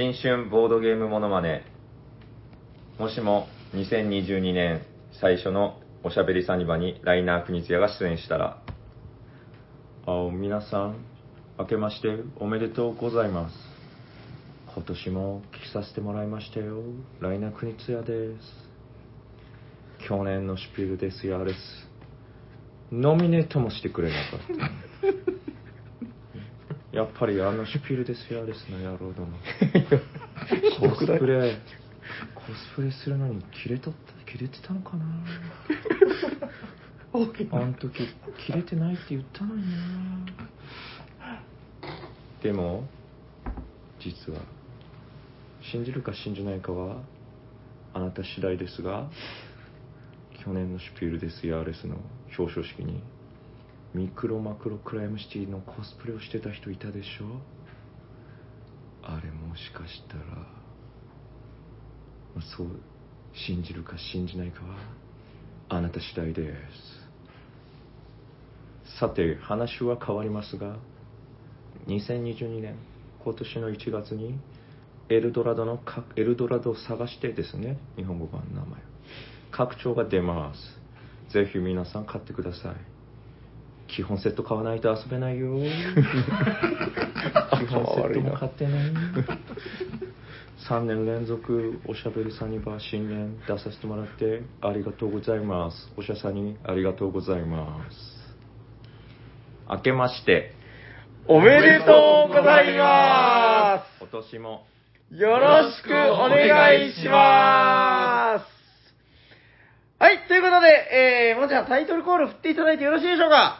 新春ボードゲームモノマネ。もしも2022年最初のおしゃべりサニバにライナー国津也が出演したら、あ皆さん、明けましておめでとうございます。今年も聞きさせてもらいましたよ。ライナー国津也です。去年のシピールですよ、あれです。ノミネートもしてくれなかった。やっぱりあのシュピールですよ、あれですな、野郎ども。コスプレ、コスプレするのに切れとった、切れてたのかな。あの時、切れてないって言ったのにな。でも、実は、信じるか信じないかは、あなた次第ですが、去年のシュピールですよ、アレスの表彰式に、ミクロマクロクライムシティのコスプレをしてた人いたでしょ？あれもしかしたら、そう、信じるか信じないかは、あなた次第です。さて、話は変わりますが、2022年、今年の1月に、エルドラドのか、エルドラドを探してですね、日本語版の名前。拡張が出ます。ぜひ皆さん買ってください。基本セット買わないと遊べないよ。基本セットも買ってね。3年連続おしゃべりサニバー新年出させてもらってありがとうございます。おしゃさんにありがとうございます。明けまして、おめでとうございま今年もすよろしくお願いしますはい、ということで、えー、もうじゃあタイトルコール振っていただいてよろしいでしょうか？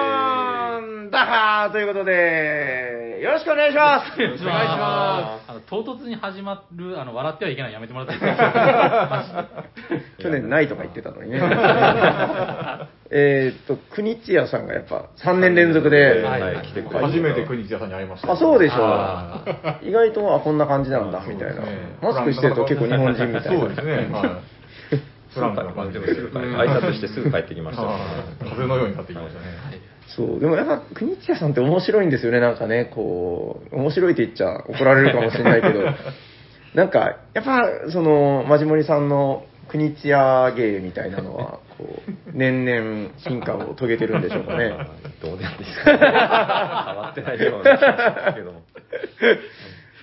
はーということで、よろしくお願いします。お願いします。あの、唐突に始まる、あの、笑ってはいけないやめてもらっていいですか？去年ないとか言ってたのにね。えーっと、国津屋さんがやっぱ3年連続で、来てくれ初めて国津屋さんに会いました。あ、そうでしょあう。意外と、あ、こんな感じなんだ、みたいな。マスクしてると結構日本人みたいな。そうですね。はい。フランクな感じで、すぐ帰挨拶してすぐ帰ってきました。はい風のようになってきましたね。そう、でもやっぱ国津屋さんって面白いんですよね、なんかね、こう、面白いって言っちゃ怒られるかもしれないけど、なんか、やっぱ、その、マジモリさんの国津屋芸みたいなのは、こう、年々進化を遂げてるんでしょうかね。どうでもいいですか、ね、変わってないような気がしますけども。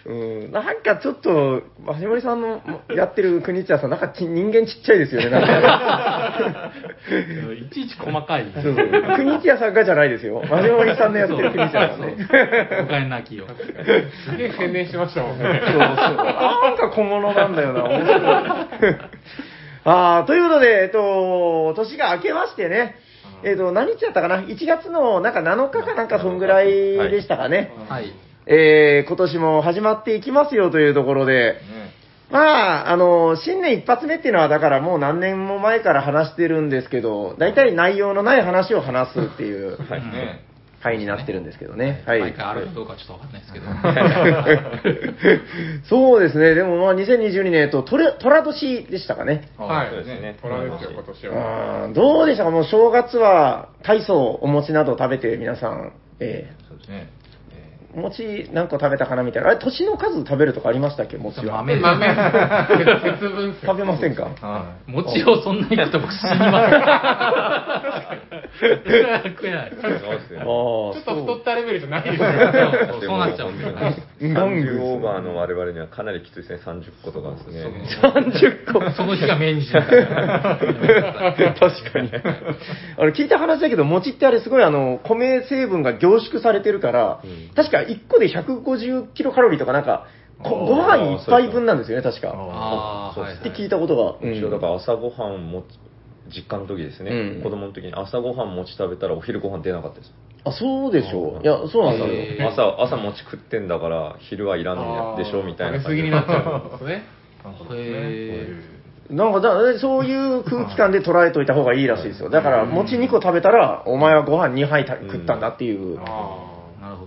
うん、なんかちょっと、マジモリさんのやってる国津屋さん、なんかち人間ちっちゃいですよね、なんか。いちいち細かい。そうそう。国津屋さんがじゃないですよ。マジモリさんのやってる国津屋さんね。お金なきを。すげえ宣伝してましたもんね。そうそう。なんか小物なんだよな、面白い。あーということで、えっと、年が明けましてね、えっと、何日だったかな ?1 月のなんか7日かなんかそんぐらいでしたかね。はい。えー、今年も始まっていきますよというところで、まあ、あの、新年一発目っていうのは、だからもう何年も前から話してるんですけど、大体内容のない話を話すっていう はいね回になってるんですけどね。はい。毎回あるかどうかちょっとわかんないですけど。そうですね。でもまあ2022年、えっと、虎年でしたかね。はい。そうですねね。虎ですよ、今年は。どうでしたか？もう正月は、大層お餅など食べて皆さん、えそうですね。餅何個食べたかなみたいな。あれ、年の数食べるとかありましたっけ？餅は。豆 豆、節分食べませんか？は餅をそんなに食って僕死にます。食えない。ちょっと太ったレベルじゃないですよ。そうそうなっちゃうんですよね。30オーバーの我々にはかなりきついですね、30個とかですね。30個。その日が命日だ。確かに。あの、聞いた話だけど、餅ってあれすごいあの、米成分が凝縮されてるから、うん確か1個で150キロカロリーとかなんか、ご飯一杯分なんですよね、確か。ああ、そう。って聞いたことが。うん一応だから朝ごはんも実家の時ですね、うん子供の時に朝ごはん餅食べたらお昼ご飯出なかったです。あ、そうでしょう。いや、そうなんですよ。へー朝、朝餅食ってんだから昼はいらんのでしょみたいな食べ過ぎになっちゃうんですね。へなんかだ、そういう空気感で捉えといた方がいいらしいですよ。だから、餅2個食べたら、お前はご飯2杯た食ったんだっていう。あ。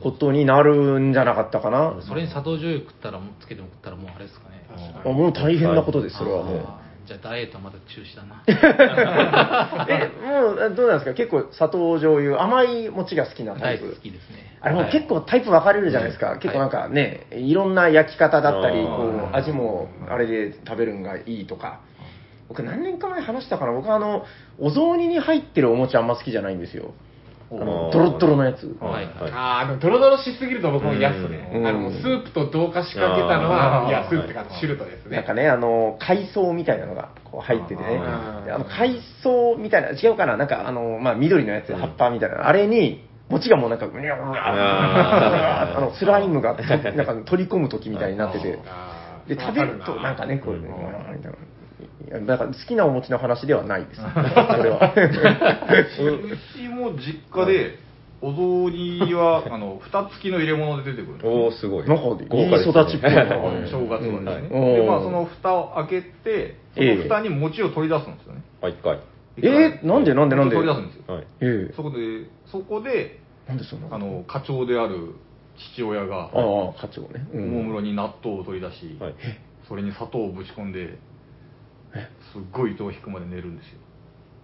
ことになるんじゃなかったかな。それに砂糖醤油食ったら、つけても食ったらもうあれですかね。あもう大変なことです、それはもう。じゃあダイエットはまだ中止だな。え、もう、どうなんですか？結構砂糖醤油、甘い餅が好きなタイプ大好。きですね。あれもはい結構タイプ分かれるじゃないですか。結構なんかね、いろんな焼き方だったり、こう、味もあれで食べるのがいいとか。僕何年か前話したかな僕はあの、お雑煮に入ってるお餅あんま好きじゃないんですよ。あの、ドロッドロのやつ。はいはいああ、でもドロドロしすぎると僕も嫌っすね。うんあの、スープと同化しかけたのはあー嫌、スープってか、シュルトですね。なんかね、あの、海藻みたいなのがこう入っててねあ。ーであの、海藻みたいな、違うかななんかあの、まあ、緑のやつ、葉っぱみたいな、あれに、餅がもうなんか、うにゃうにゃうにゃあーあの、スライムがと、なんか取り込む時みたいになってて。あーで、食べるとなんかね、こう、うんみたいな。だから好きなお餅の話ではないです。それは。うちも実家で、お雑煮は、あの、蓋付きの入れ物で出てくるんですよおおすごい。なんかいい育ちっぽいな正月はですね。うんで、まあ、その蓋を開けて、その蓋に餅を取り出すんですよね。あ、一回。えーなんでなんでなんで？取り出すんですよ。はい。ええそこで、そこで、なんでそんな？あの、課長である父親が、ああ、課長ね。うんおもむろに納豆を取り出し、はい。それに砂糖をぶち込んで、すっごい糸を引くまで寝るんですよ。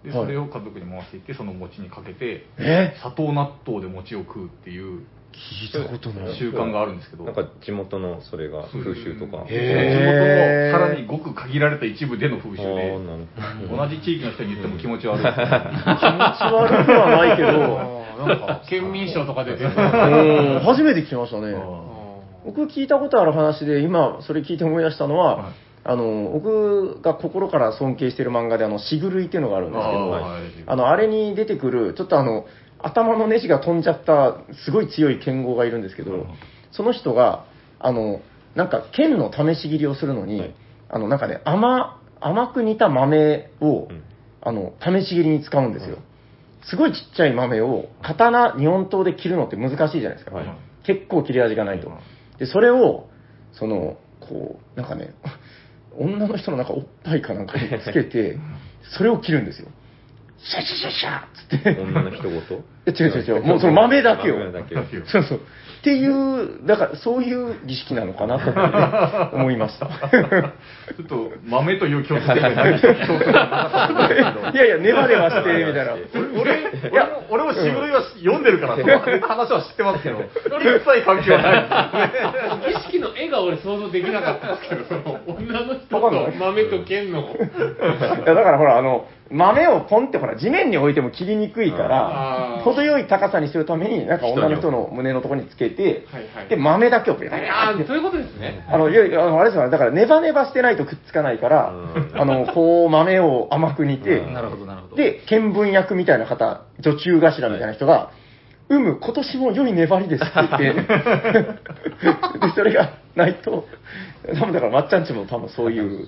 で、はいそれを家族に回していって、その餅にかけて、え？砂糖納豆で餅を食うっていう聞いたことない。習慣があるんですけど、なんか地元のそれが風習とか。地元へーのさらにごく限られた一部での風習あーで、なるほど同じ地域の人に言っても気持ち悪い。気持ち悪くはないけど、なんか、県民賞とか出てる。うん初めて聞きましたね。あ僕聞いたことある話で、今それ聞いて思い出したのは、はいあの、僕が心から尊敬している漫画で、あの、しぐるいっていうのがあるんですけど、ああの、あれに出てくる、ちょっとあの、頭のネジが飛んじゃった、すごい強い剣豪がいるんですけど、うん。その人が、あの、なんか剣の試し切りをするのに、はい。あの、なんかね、甘、甘く煮た豆を、うん。あの、試し切りに使うんですよ。すごいちっちゃい豆を、刀、日本刀で切るのって難しいじゃないですか。はい。結構切れ味がないと。で、それを、その、こう、なんかね、女の人のなんかおっぱいかなんかにつけて、それを切るんですよ。シャシャシャシャっつって。女の一言いや違う違う違う。もうその豆だけを。豆だけを そうそう。っていう、だからそういう儀式なのかなと思いました。ちょっと豆という共通点がなかったんですけど いやいや、ネバネバして、みたいな。俺、俺も、俺もしぐるいは読んでるから、その話は知ってますけど、一切関係はない。儀式の絵が俺想像できなかったんですけど、その女の人と豆と剣の。いやだからほら、あの、豆をポンってほら、地面に置いても切りにくいかあら、ー程よい高さにするために、なんか女の人の胸のところにつけてで、豆だけをビャビャああ、ってそういうことですね。あの、いやいや、あのあれですよ、だからネバネバしてないとくっつかないからう、ん。あの、こう豆を甘く煮て、なるほど、なるほど。で、見聞役みたいな方、女中頭みたいな人が、うむ、今年も良い粘りですって言って、で、それがないと、多分だから、まっちゃんちも多分そういう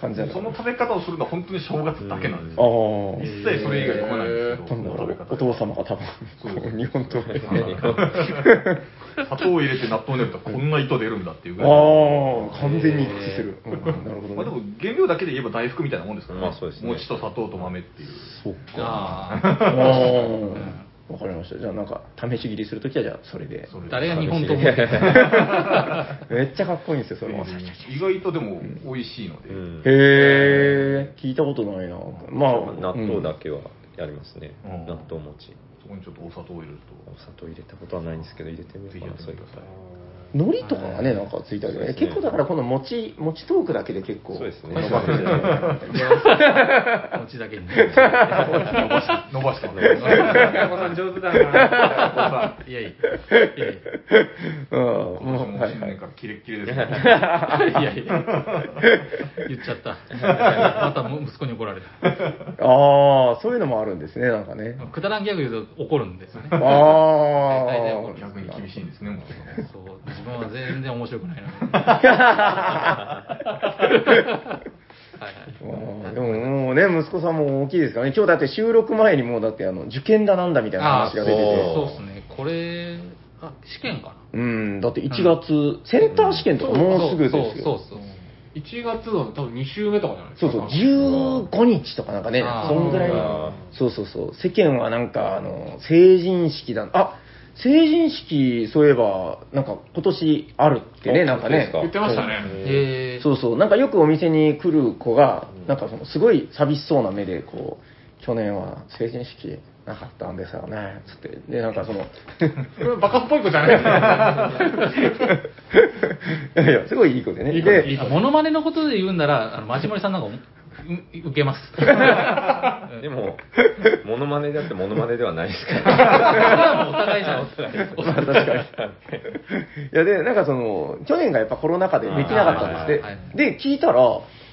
感じだその食べ方をするのは本当に正月だけなんですあよ。あ。一切それ以外読まないんですけど、お父様が多分、日本刀で。砂糖を入れて納豆を練るとこんな糸出るんだっていうぐらい。ああ、完全に一致する。うんなるほまあで。も原料だけで言えば大福みたいなもんですからね。まあそうですね餅と砂糖と豆っていう。そっか。あああ。わかりました。じゃあなんか、試し切りするときはじゃあそれで。それあ、誰が日本と思ってるめっちゃかっこいいんですよ、それも。意外とでも美味しいので。うんへえ、聞いたことないな。まあ、納豆だうんけはやりますね。うん納豆餅。そこにちょっとお砂糖を入れるお砂糖入れたことはないんですけど、入れてみようかな、そういうこと海苔とかがね、なんかついてあね。結構だからこの餅、餅トークだけで結構、そうですね伸ばせる餅だけに。と。伸ばし伸ばしてさん上手だな。いやいや。いやいうん、今年もう、もはいはい。新年からキレッキレですね。や。いやいや。言っちゃった。また息子に怒られた。ああ、そういうのもあるんですね、なんかね。くだらんギャグ言うと怒るんですよね。あ大体あ。逆に厳しいんですね、もう。そう自分は全然面白くないのに。はいでももうね、息子さんも大きいですからね。今日だって収録前にもうだってあの、受験だなんだみたいな話が出てあて。そうですね。これ、あ、試験かな？うん、だって1月、センター試験とかもうすぐですよ。そうそうそう。1月の多分2週目とかじゃないですか。そうそう、15日とかなんかねそんぐらいあそうそうそう。世間はなんか、あの、成人式だ、あ、成人式、そういえば、なんか今年あるってね、あなんかね。言ってましたね。えー、そうそう、なんかよくお店に来る子が、なんかそのすごい寂しそうな目で、こう、去年は成人式なかったんですよね、つって。で、なんかその、これはバカっぽい子じゃないですか。いやいや、すごいいい子でね。いい子でいい子あモノマネのことで言うんなら、あの、マジモリさんなんか、う受けます。でも、モノマネだってモノマネではないですかそれはもうおら。互いじゃん。まあ確かに。いや、で、なんかその、去年がやっぱコロナ禍でできなかったんですって。はいはいはいで、聞いたら、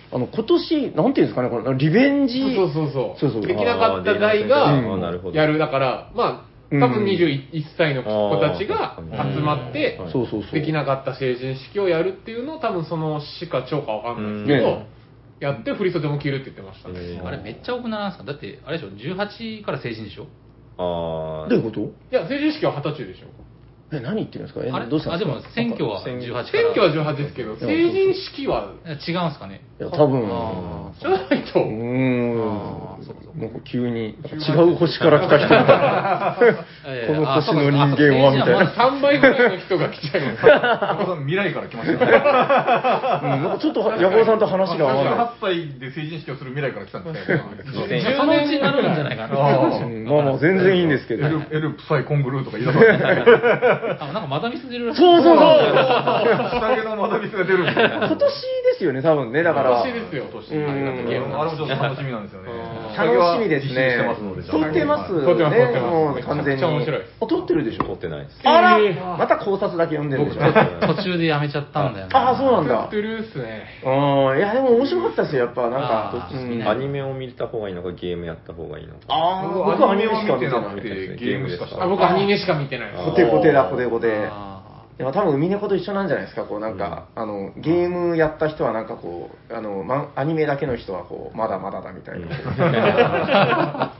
あの、今年、なんていうんですかね、このリベンジ。そうそうそうそうそうできなかった代あがやる。だから、まあ、多分21歳の子たちが集まってうん、そうそうそう。できなかった成人式をやるっていうのを多分その市か町かわかんないですけどうん、やって振り袖も着るって言ってました。ね。えー。あれめっちゃ多くならんすか？だって、あれでしょ、18から成人でしょ？あどういうこと？いや、成人式は二十歳でしょ。え、何言ってるんですか？えあれ？どうしたんあ、ですも選挙は選18から。選挙は18ですけど、成人式は、違うんすかね？いや、多分、あじゃないと。う、ーんなんか急に違う星から来た人 このあ星の人間はみたいな成人はまだ3倍ぐらいの人が来ちゃいます。未来から来ましたね。うんなんかちょっとヤコウさんと話が合わない。18歳で成人式をする未来から来たんですね。そのうちになるんじゃないかな。あうんまあまあ全然いいんですけど。エル、エルプサイコングルーとか言い出したんですね。あ、なんかまだミス出るらしい。そうそうそう下着のマダミスが出る。今年ですよね、多分ね、だから。今年ですよ今年。うんあれもちょっと楽しみなんですよね。楽しみですね。撮ってます？ね。撮ってます撮ってますもう完全に。面白いあ、撮ってるでしょ？撮ってないです。あらえーまた考察だけ読んでるでしょ途中でやめちゃったんだよね。あ、そうなんだト。ゥルーっすね。うん、いや、でも面白かったですよ、やっぱ、なんかアニメを見た方がいいのか、ゲームやった方がいいのか。あー僕はアニメしか見てない。てゲームしかあ、僕アニメしか見てない。コテコテだ、コテコテ。あでも多分海猫と一緒なんじゃないですか、こうなんか、あの、ゲームやった人はなんかこう、あの、ま、アニメだけの人はこう、まだまだだみたいな。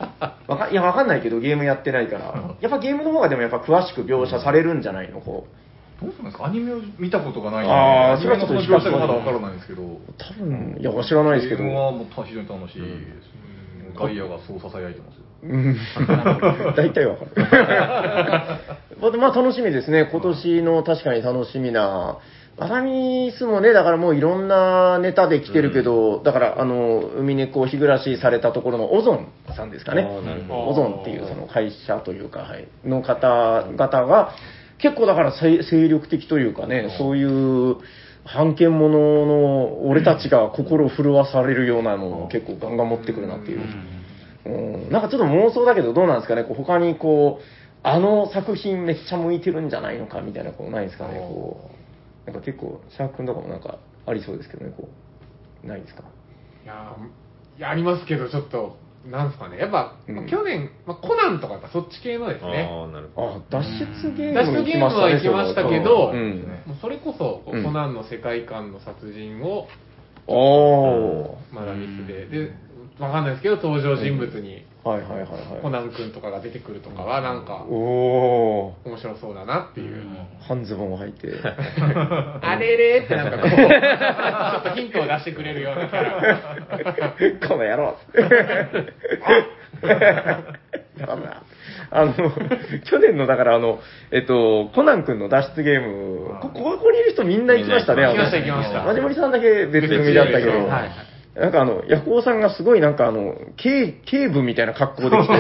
わかいや、わかんないけど、ゲームやってないから。やっぱゲームの方がでもやっぱ詳しく描写されるんじゃないのこう。どうするんですか？アニメを見たことがないんで、あーアニメのその描写がまだわからないんですけど。多分、いや、知らないですけど。ゲームはもう非常に楽しいです。ガイアがそう囁いてます。大体わかる。まあまあ楽しみですね。今年の確かに楽しみな。アラミスもね、だからもういろんなネタで来てるけど、だからあの、海猫を日暮らしされたところのオゾンさんですかね。オゾンっていうその会社というか、はい、の方々が、結構だから精精力的というかね、そういう、判権者の俺たちが心を震わされるようなのを結構ガンガン持ってくるなっていう。うんなんかちょっと妄想だけどどうなんですかね、こう他にこう、あの作品めっちゃ向いてるんじゃないのかみたいな、こうないですかね、こう。なんか結構、シャーク君とかもなんかありそうですけどね、こう。ないですか？いやーいや、ありますけど、ちょっと、なんですかね？やっぱ、うんまあ去年、まあ、コナンとかそっち系のですね。ああ、なるほど。あ、脱出ゲーム脱出ゲームは行きましたけど、うん。もうそれこそ、こううんコナンの世界観の殺人を、おー。まだミスで、で、わかんないですけど、登場人物にはいはいはいはい。コナン君とかが出てくるとかは、なんか、おー。面白そうだなっていう。半ズボンを履いて。あれれってなんかこう、ちょっとヒントを出してくれるようなキャラ。この野郎。あの、去年の、だからあの、えっと、コナン君の脱出ゲーム、こ、ここにいる人みんな行きましたね。あの行きました行きましたマジモリさんだけ別組だったけど、はいなんかあの、ヤコウさんがすごいなんかあの、警、警部みたいな格好で来て、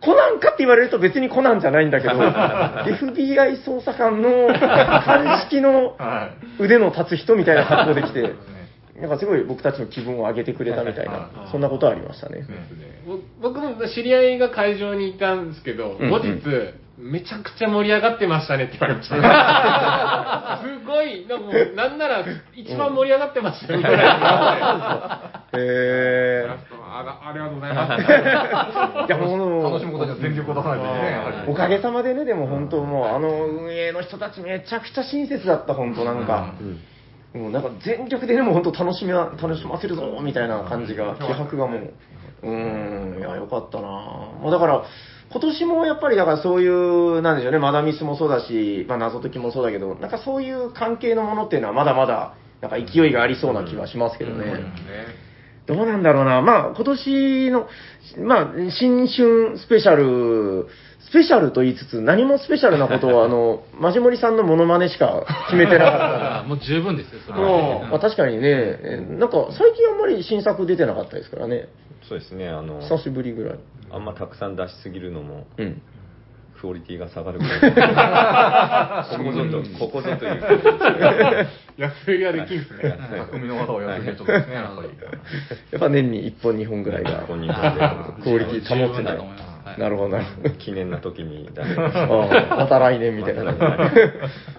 コナンかって言われると別にコナンじゃないんだけど、FBI 捜査官の鑑識のは腕の立つ人みたいな格好で来て。い。、なんかすごい僕たちの気分を上げてくれたみたいな、そんなことはありましたね。ぼ僕も知り合いが会場にいたんですけど、うん。後日、めちゃくちゃ盛り上がってましたねって言われました。すごい、なんかもう、なんなら一番盛り上がってましたよみたいな。へー。あありがとうございます。いやもう楽しむことには全力を出さないとね、おかげさまでね、でも本当もう、あの運営の人たちめちゃくちゃ親切だった、本当なんか。もうなんか全力ででも本当楽しみは、楽しませるぞ、みたいな感じが、気迫がもう、うーん、いや、よかったなもうだから、今年もやっぱりだからそういう、なんでしょうね、マダミスもそうだし、まあ謎解きもそうだけど、なんかそういう関係のものっていうのはまだまだ、なんか勢いがありそうな気はしますけどね。どうなんだろうな。まあ、今年の、まあ、新春スペシャル、スペシャルと言いつつ、何もスペシャルなことは、あの、マジモリさんのモノマネしか決めてなかったあ もう十分ですよ、それのはね。まあ、確かにね、えなんか、最近あんまり新作出てなかったですからね。そうですね、あの、久しぶりぐらい。あんまたくさん出しすぎるのも、うん。クオリティが下がるから、ここぞと、ここぞという安売りはできんすね。匠の技をやってるちょっとですね、やっぱり。やっぱ年に1本2本ぐらいがクオリティ保ってないなるほど、なるほど。記念の時に出す。ああまた来年みたいな。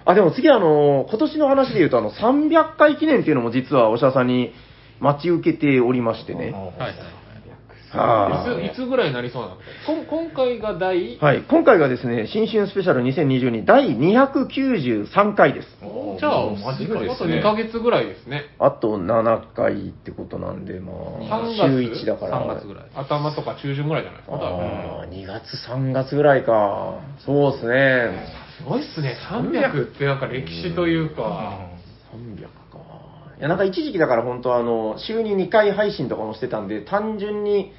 あ、でも次あの、今年の話で言うと、あの、300回記念っていうのも実はおしゃさんに待ち受けておりましてね。はいはい。はいついつぐらいになりそうなんですかこん今回が第、はい、今回がですね、新春スペシャル2022第293回です。じゃあ、マジかあとですね2ヶ月ぐらいですね。あと7回ってことなんで、まあ、3週月1だから。3月ぐらい。頭とか中旬ぐらいじゃないですか。ああ、2月、3月ぐらいか。そうですね。すごいっすね。300ってなんか歴史というか。300か。いや、なんか一時期だから本当あの、週に2回配信とかもしてたんで、単純に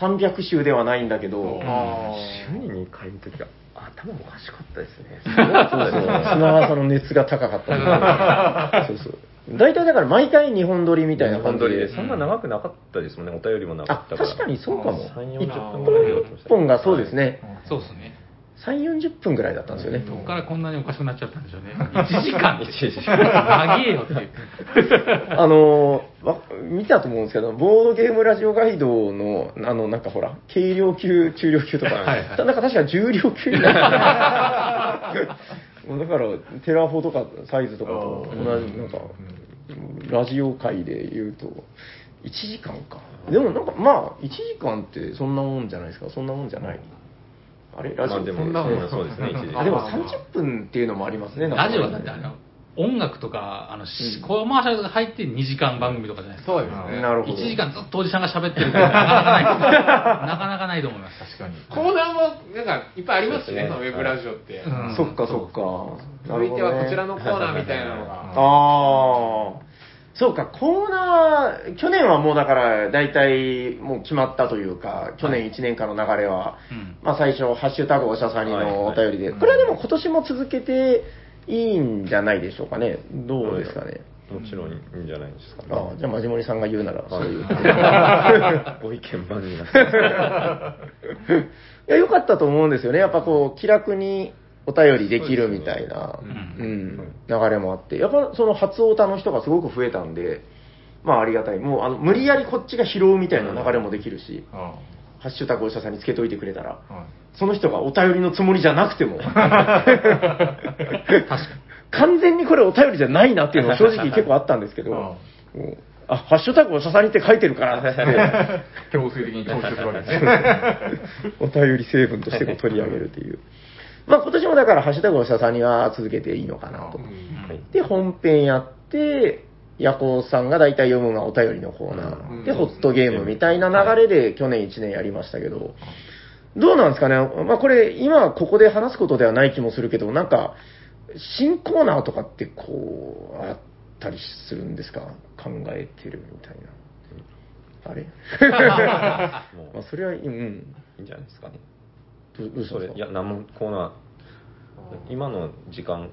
300週ではないんだけど、あ週に2回の時が頭おかしかったですね。そうそう、砂川さんの熱が高かったんで そうそう。大体だから毎回日本撮りみたいな感じで。本撮りで、そんな長くなかったですもんね、お便りもなかあっ、たから。確かにそうかも。3、1 40分ぐらいでやってましたね本がそうですね。そうですね。3、40分ぐらいだったんですよね。どこからこんなにおかしくなっちゃったんでしょうね。1時間って。1時間長えよっていう。あの見たと思うんですけど、ボードゲームラジオガイドの、あの、なんかほら、軽量級、中量級とか、はいはいなんか確か重量級になだから、テラフォとかサイズとかと同じ、なんか、ラジオ界で言うと、1時間か。でもなんか、まあ、1時間ってそんなもんじゃないですか。そんなもんじゃない。あれラジオ、まあでもそんなもんそうですね、1時 あ、でもまあまあ30分っていうのもありますね。ラジオはだってあの、音楽とか、あの、しコマーシャルが入って2時間番組とかじゃないですか。そうですね。なるほど。1時間ずっとおじさんが喋ってるってなかなかない。なかなかないと思います。確かに。コーナーもなんかいっぱいありますしね、ねのウェブラジオって。うんそっかそっか。続いてはこちらの。のコーナーみたいなのが。ああ。そうか、コーナー、去年はもうだから、大体もう決まったというか、去年1年間の流れは、うんまあ最初、ハッシュタグおしゃさんにのお便りで、はいこれはでも今年も続けていいんじゃないでしょうかね。どうですかね。もちろんいいんじゃないですかね。ああじゃあ、マジモリさんが言うなら、そういう。ご意見番になって。いや、良かったと思うんですよね。やっぱこう、気楽にお便りできるみたいな、そうね。ん、流れもあって、やっぱその初オタの人がすごく増えたんで、まあありがたい。もう、あの、無理やりこっちが拾うみたいな流れもできるし、あハッシュタグお医者さんにつけといてくれたら、あはいその人がお便りのつもりじゃなくても、完全にこれお便りじゃないなっていうのは正直結構あったんですけど、うあ、ハッシュタグお医者さんにって書いてるから って、強制的に調整するわけですね。お便り成分として取り上げるという。まあ今年もだから、ハッシュタグお医者さんには続けていいのかなと。で、本編やって、ヤコウさんが大体読むのがお便りのコーナー。うんで、ホットゲームみたいな流れで去年1年やりましたけど、どうなんですかね？まあこれ、今ここで話すことではない気もするけど、なんか、新コーナーとかってこう、あったりするんですか？考えてるみたいな。あれ？も まあそれは、うん。ういいんじゃないですかね。うしたんですかそれいや、何もコーナー、今の時間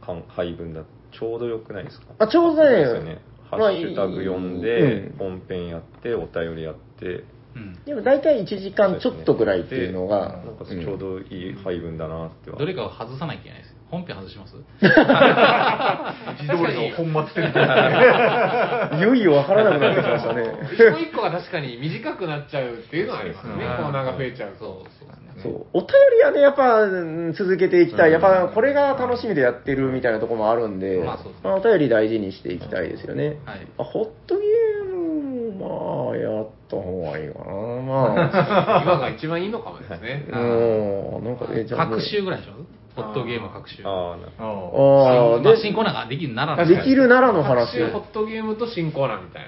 間配分だとちょうどよくないですか？あちょうどね。ですよね。ハまあッシュタグ読んうでん、本編やって、お便りやって、うん。でも大体1時間ちょっとぐらいっていうのが、なんかちょうどいい配分だなっては。どれかを外さなきゃいけないです。本編外します？自の本末転倒。いよいよわからなくなってきましたね。一個一個が確かに短くなっちゃうっていうのはありますね、うんコーナーが増えちゃうそうと。そうですね。そう。お便りはね、やっぱうん続けていきたい。やっぱこれが楽しみでやってるみたいなところもあるんで、まあねまあお便り大事にしていきたいですよね。はいあホットゲーム、まあ、やった方がいいかな。ま 今が一番いいのかもですね。あ、うん、なんか、え、じゃあ、各週ぐらいでしょ？ホットゲーム各週。ああ、なああああ、まあ、で、新コーナーができるならあできるならの各話。週ホットゲームと新コーナーみたい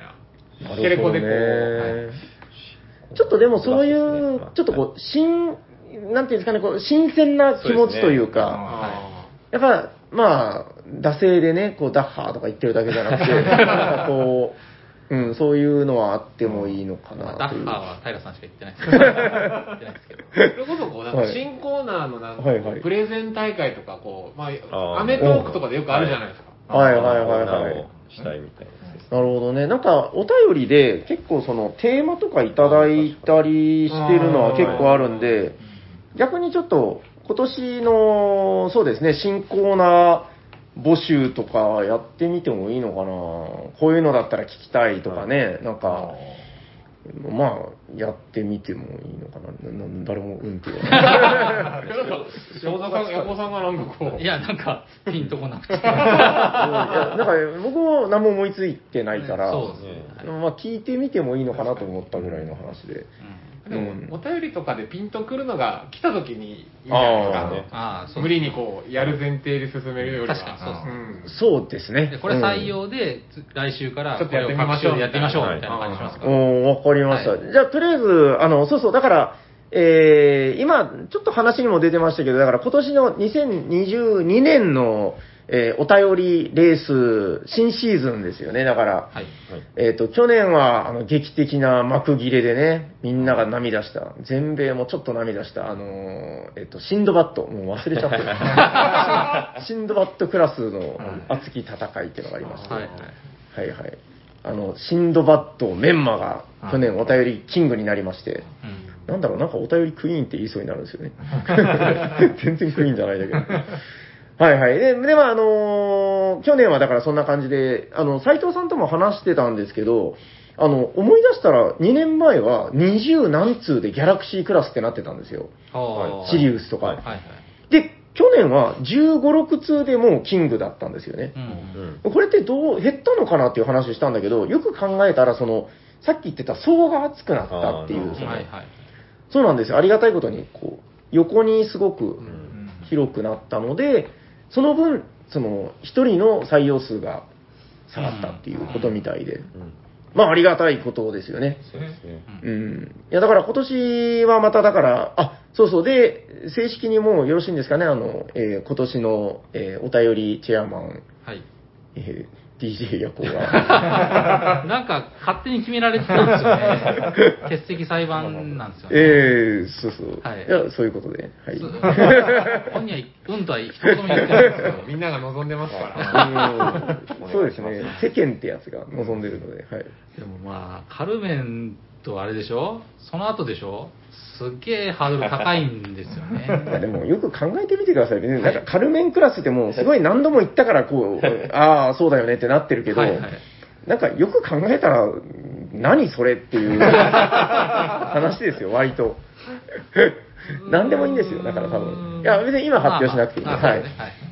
な。なテレコでこう。るほどねはいちょっとでもそういそうちょっとこう、新、なんていうんですかね、こう、新鮮な気持ちというか、あやっぱ、まあ、惰性でね、こう、ダッハーとか言ってるだけじゃなくて、なんかこう、うん、そういうのはあってもいいのかなという。ダッハーは平さんしか言ってないですけど。言ってないですけど。それこそこう、なんはいか新コーナーのなんかはいはいプレゼン大会とか、こう、まあアメトークとかでよくあるじゃないですか。はいはいはいはいしたいみたい。なるほどね。なんか、お便りで結構そのテーマとかいただいたりしてるのは結構あるんで、逆にちょっと今年の、そうですね、新コーナー募集とかやってみてもいいのかな。こういうのだったら聞きたいとかね、なんか、まあ、やってみてもいいのかな。なな誰もうんって言わない。なんか、さん、ヤコさんがなんかこう、いや、なんか、ピンとこなくて。いやなんか僕も何も思いついてないから、そうですね。はいまあ聞いてみてもいいのかなと思ったぐらいの話で。でもうん、お便りとかでピンとくるのが来た時にいいんじゃないですか。ねああ、そう無理にこう、やる前提で進めるよりは。確かにそうですんそうですね。でこれ採用で、つ来週からちょっとやってみましょうやってみましょうみたいな感じしますか？ら。うん。おーわかりました。はいじゃあ、とりあえず、あの、そうそう、だから、えー、今、ちょっと話にも出てましたけど、だから今年の2022年の、えーお便りレース、新シーズンですよね。だから、はい。えっ、と、去年は、あの、劇的な幕切れでね、みんなが涙した。全米もちょっと涙した。あのーえっ、と、シンドバッド。もう忘れちゃった。シンドバッドクラスの熱き戦いっていうのがありまして。はいはい。はいはい。あの、シンドバッドメンマが去年お便りキングになりまして、うん。なんだろう、なんかお便りクイーンって言いそうになるんですよね。全然クイーンじゃないんだけど。はいはい。で、でまあ、あのー去年はだからそんな感じで、あの、斉藤さんとも話してたんですけど、あの、思い出したら2年前は20何通でギャラクシークラスってなってたんですよ。はあシリウスとか。はいはい。で、去年は15、6通でもうキングだったんですよね。うんうん。これってどう、減ったのかなっていう話をしたんだけど、よく考えたら、その、さっき言ってた層が厚くなったっていう、そのはいはい。そうなんですよ。ありがたいことに、こう、横にすごくうん広くなったので、その分、その、一人の採用数が下がったっていうことみたいで、うんまあ、ありがたいことですよね。そうですね。うん。いや、だから今年はまただから、あ、そうそう、で、正式にもうよろしいんですかね、あの、えー今年の、えーお便りチェアマン、はい。えー DJ ヤコが、なんか、勝手に決められてたんですよね。欠席裁判なんですよね。えー、そうそう。はいいや、そういうことで、はい。本人は、うんとは一言も言ってないんですけど。みんなが望んでますから。うんそうですね。世間ってやつが望んでるので、はい。でもまあ、カルメンとあれでしょ？その後でしょ？すっげえハードル高いんですよね。でもよく考えてみてくださいね。なんかカルメンクラスってもうすごい何度も言ったからこう、ああ、そうだよねってなってるけど、はいはいなんかよく考えたら、何それっていう 話ですよ、割と。何でもいいんですよ、だから多分。いや、別に今発表しなくていいまあまあはいま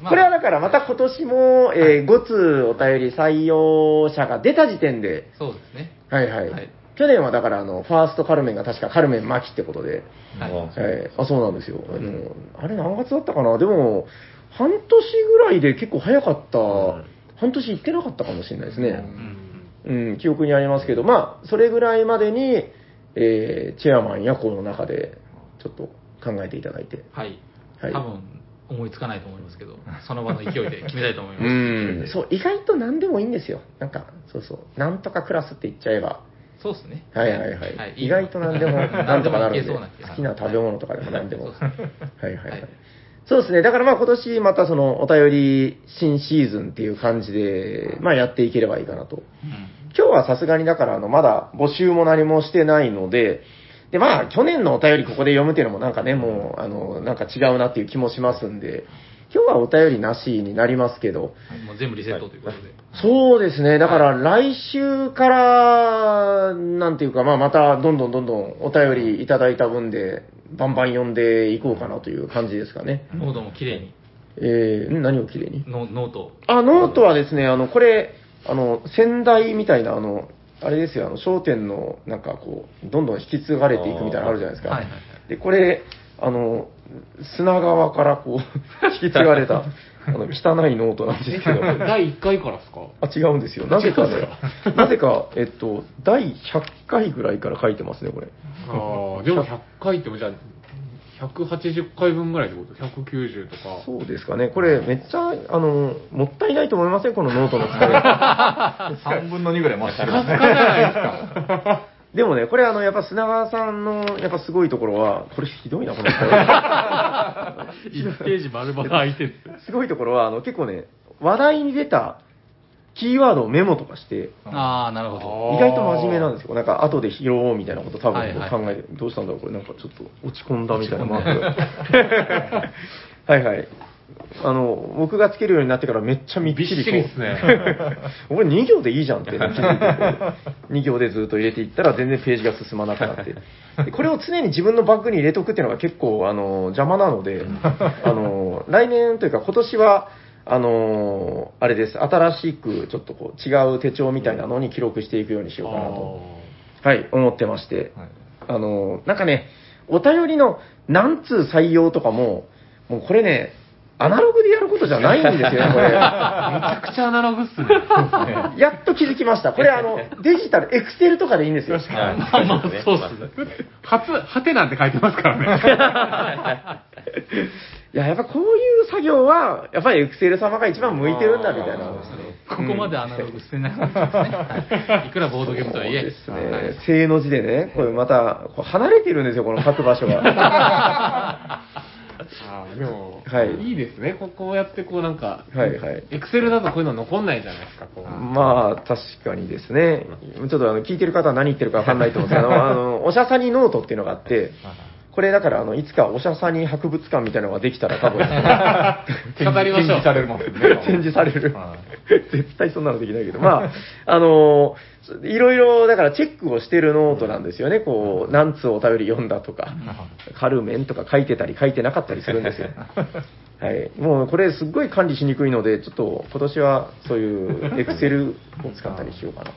あこれはだからまた今年も、えー5通お便り採用者が出た時点で、そうですね。はいはい。はい去年はだからあの、ファーストカルメンが確かカルメンマキってことで、はい。あはい、あ、そうなんですよ。あの、あれ何月だったかな？でも、半年ぐらいで結構早かった、ん。半年行ってなかったかもしれないですね。うん。うん、記憶にありますけど、まあ、それぐらいまでに、えー、チェアマンやこの中で、ちょっと考えていただいて。はい。はい。多分、思いつかないと思いますけど、その場の勢いで決めたいと思います。うん、そう、意外と何でもいいんですよ。なんか、そうそう、なんとかクラスって言っちゃえば、そうですね。はいはいはい。意外と何でも、なんとかなるんで、好きな食べ物とかでも何でも。そうですねはいはいははいい。そうですね。だからまあ今年またそのお便り新シーズンっていう感じで、まあやっていければいいかなと。うん今日はさすがにだからあのまだ募集も何もしてないので、でまあ去年のお便りここで読むっていうのもなんかね、もうあの、なんか違うなっていう気もしますんで、今日はお便りなしになりますけど、はいもう全部リセットということで。そうですね。だから来週から、なんていうか、まあまたどんどんどんどんお便りいただいた分で、バンバン読んでいこうかなという感じですかね。ノートも綺麗に。えー、ん何をきれいに？ノノート。あ、ノートはですね、あの、これ、あの、先代みたいな、あの、あれですよ、あの、笑点の、なんかこう、どんどん引き継がれていくみたいなのあるじゃないですか。はいはいはいで、これ、あの、砂川からこう、引き継がれた、あの、汚いノートなんですけど、第1回からですか？あ、違うんですよ。なぜかね、なぜか、えっと、第100回ぐらいから書いてますね、これ。ああ、でも100回ってもじゃあ、180回分ぐらいってこと ?190 とか？そうですかね。これ、めっちゃ、あの、もったいないと思いません？このノートの使い方。3分の2ぐらい増してるスカスカじゃないでもね、これあの、やっぱ砂川さんの、やっぱすごいところは、これひどいな、この人。1ページ丸々空いてる。すごいところは、あの、結構ね、話題に出たキーワードをメモとかして、ああ、なるほど。意外と真面目なんですよ。なんか、後で拾おうみたいなこと多分はいはい考えて、どうしたんだろう、これなんかちょっと落ち込んだみたいなマークが。はいはい。あの、僕がつけるようになってからめっちゃみっちり。びっしりっすね。俺2行でいいじゃんって。気づいてて、2行でずっと入れていったら全然ページが進まなくなって。で これを常に自分のバッグに入れとくっていうのが結構、あの、邪魔なので、あの、来年というか今年は、あの、あれです、新しくちょっとこう違う手帳みたいなのに記録していくようにしようかなと。はい、思ってまして、はい。あの、なんかね、お便りの何通採用とかも、もうこれね、アナログでやることじゃないんですよね、これ。めちゃくちゃアナログっすね。やっと気づきました。これあの、デジタル、エクセルとかでいいんですよ。はいまあまあ、そうっすね。初、はてなんて書いてますからね。いや、やっぱこういう作業は、やっぱりエクセル様が一番向いてるんだみたいな。ここまでアナログ捨てないですね。はいいくらボードゲームとはいえ。そうですはいね。正の字でね、これまた、こう離れてるんですよ、この書く場所が。あーでも、はいいいですね。ここうやってこうなんか、はいはい。エクセルだとこういうの残んないじゃないですか、こう。まあ、確かにですね。ちょっとあの、聞いてる方は何言ってるかわかんないと思うんですけど、あの、おしゃさにノートっていうのがあって、これだから、あの、いつかおしゃさに博物館みたいなのができたら多分、語りましょう展示されますね。展示されるは。絶対そんなのできないけど、まあ、あのいろいろ、だからチェックをしてるノートなんですよね。こう、何通お便り読んだとか、カルメンとか書いてたり書いてなかったりするんですよ。はい。もうこれすっごい管理しにくいので、ちょっと今年はそういうエクセルを使ったりしようかなと。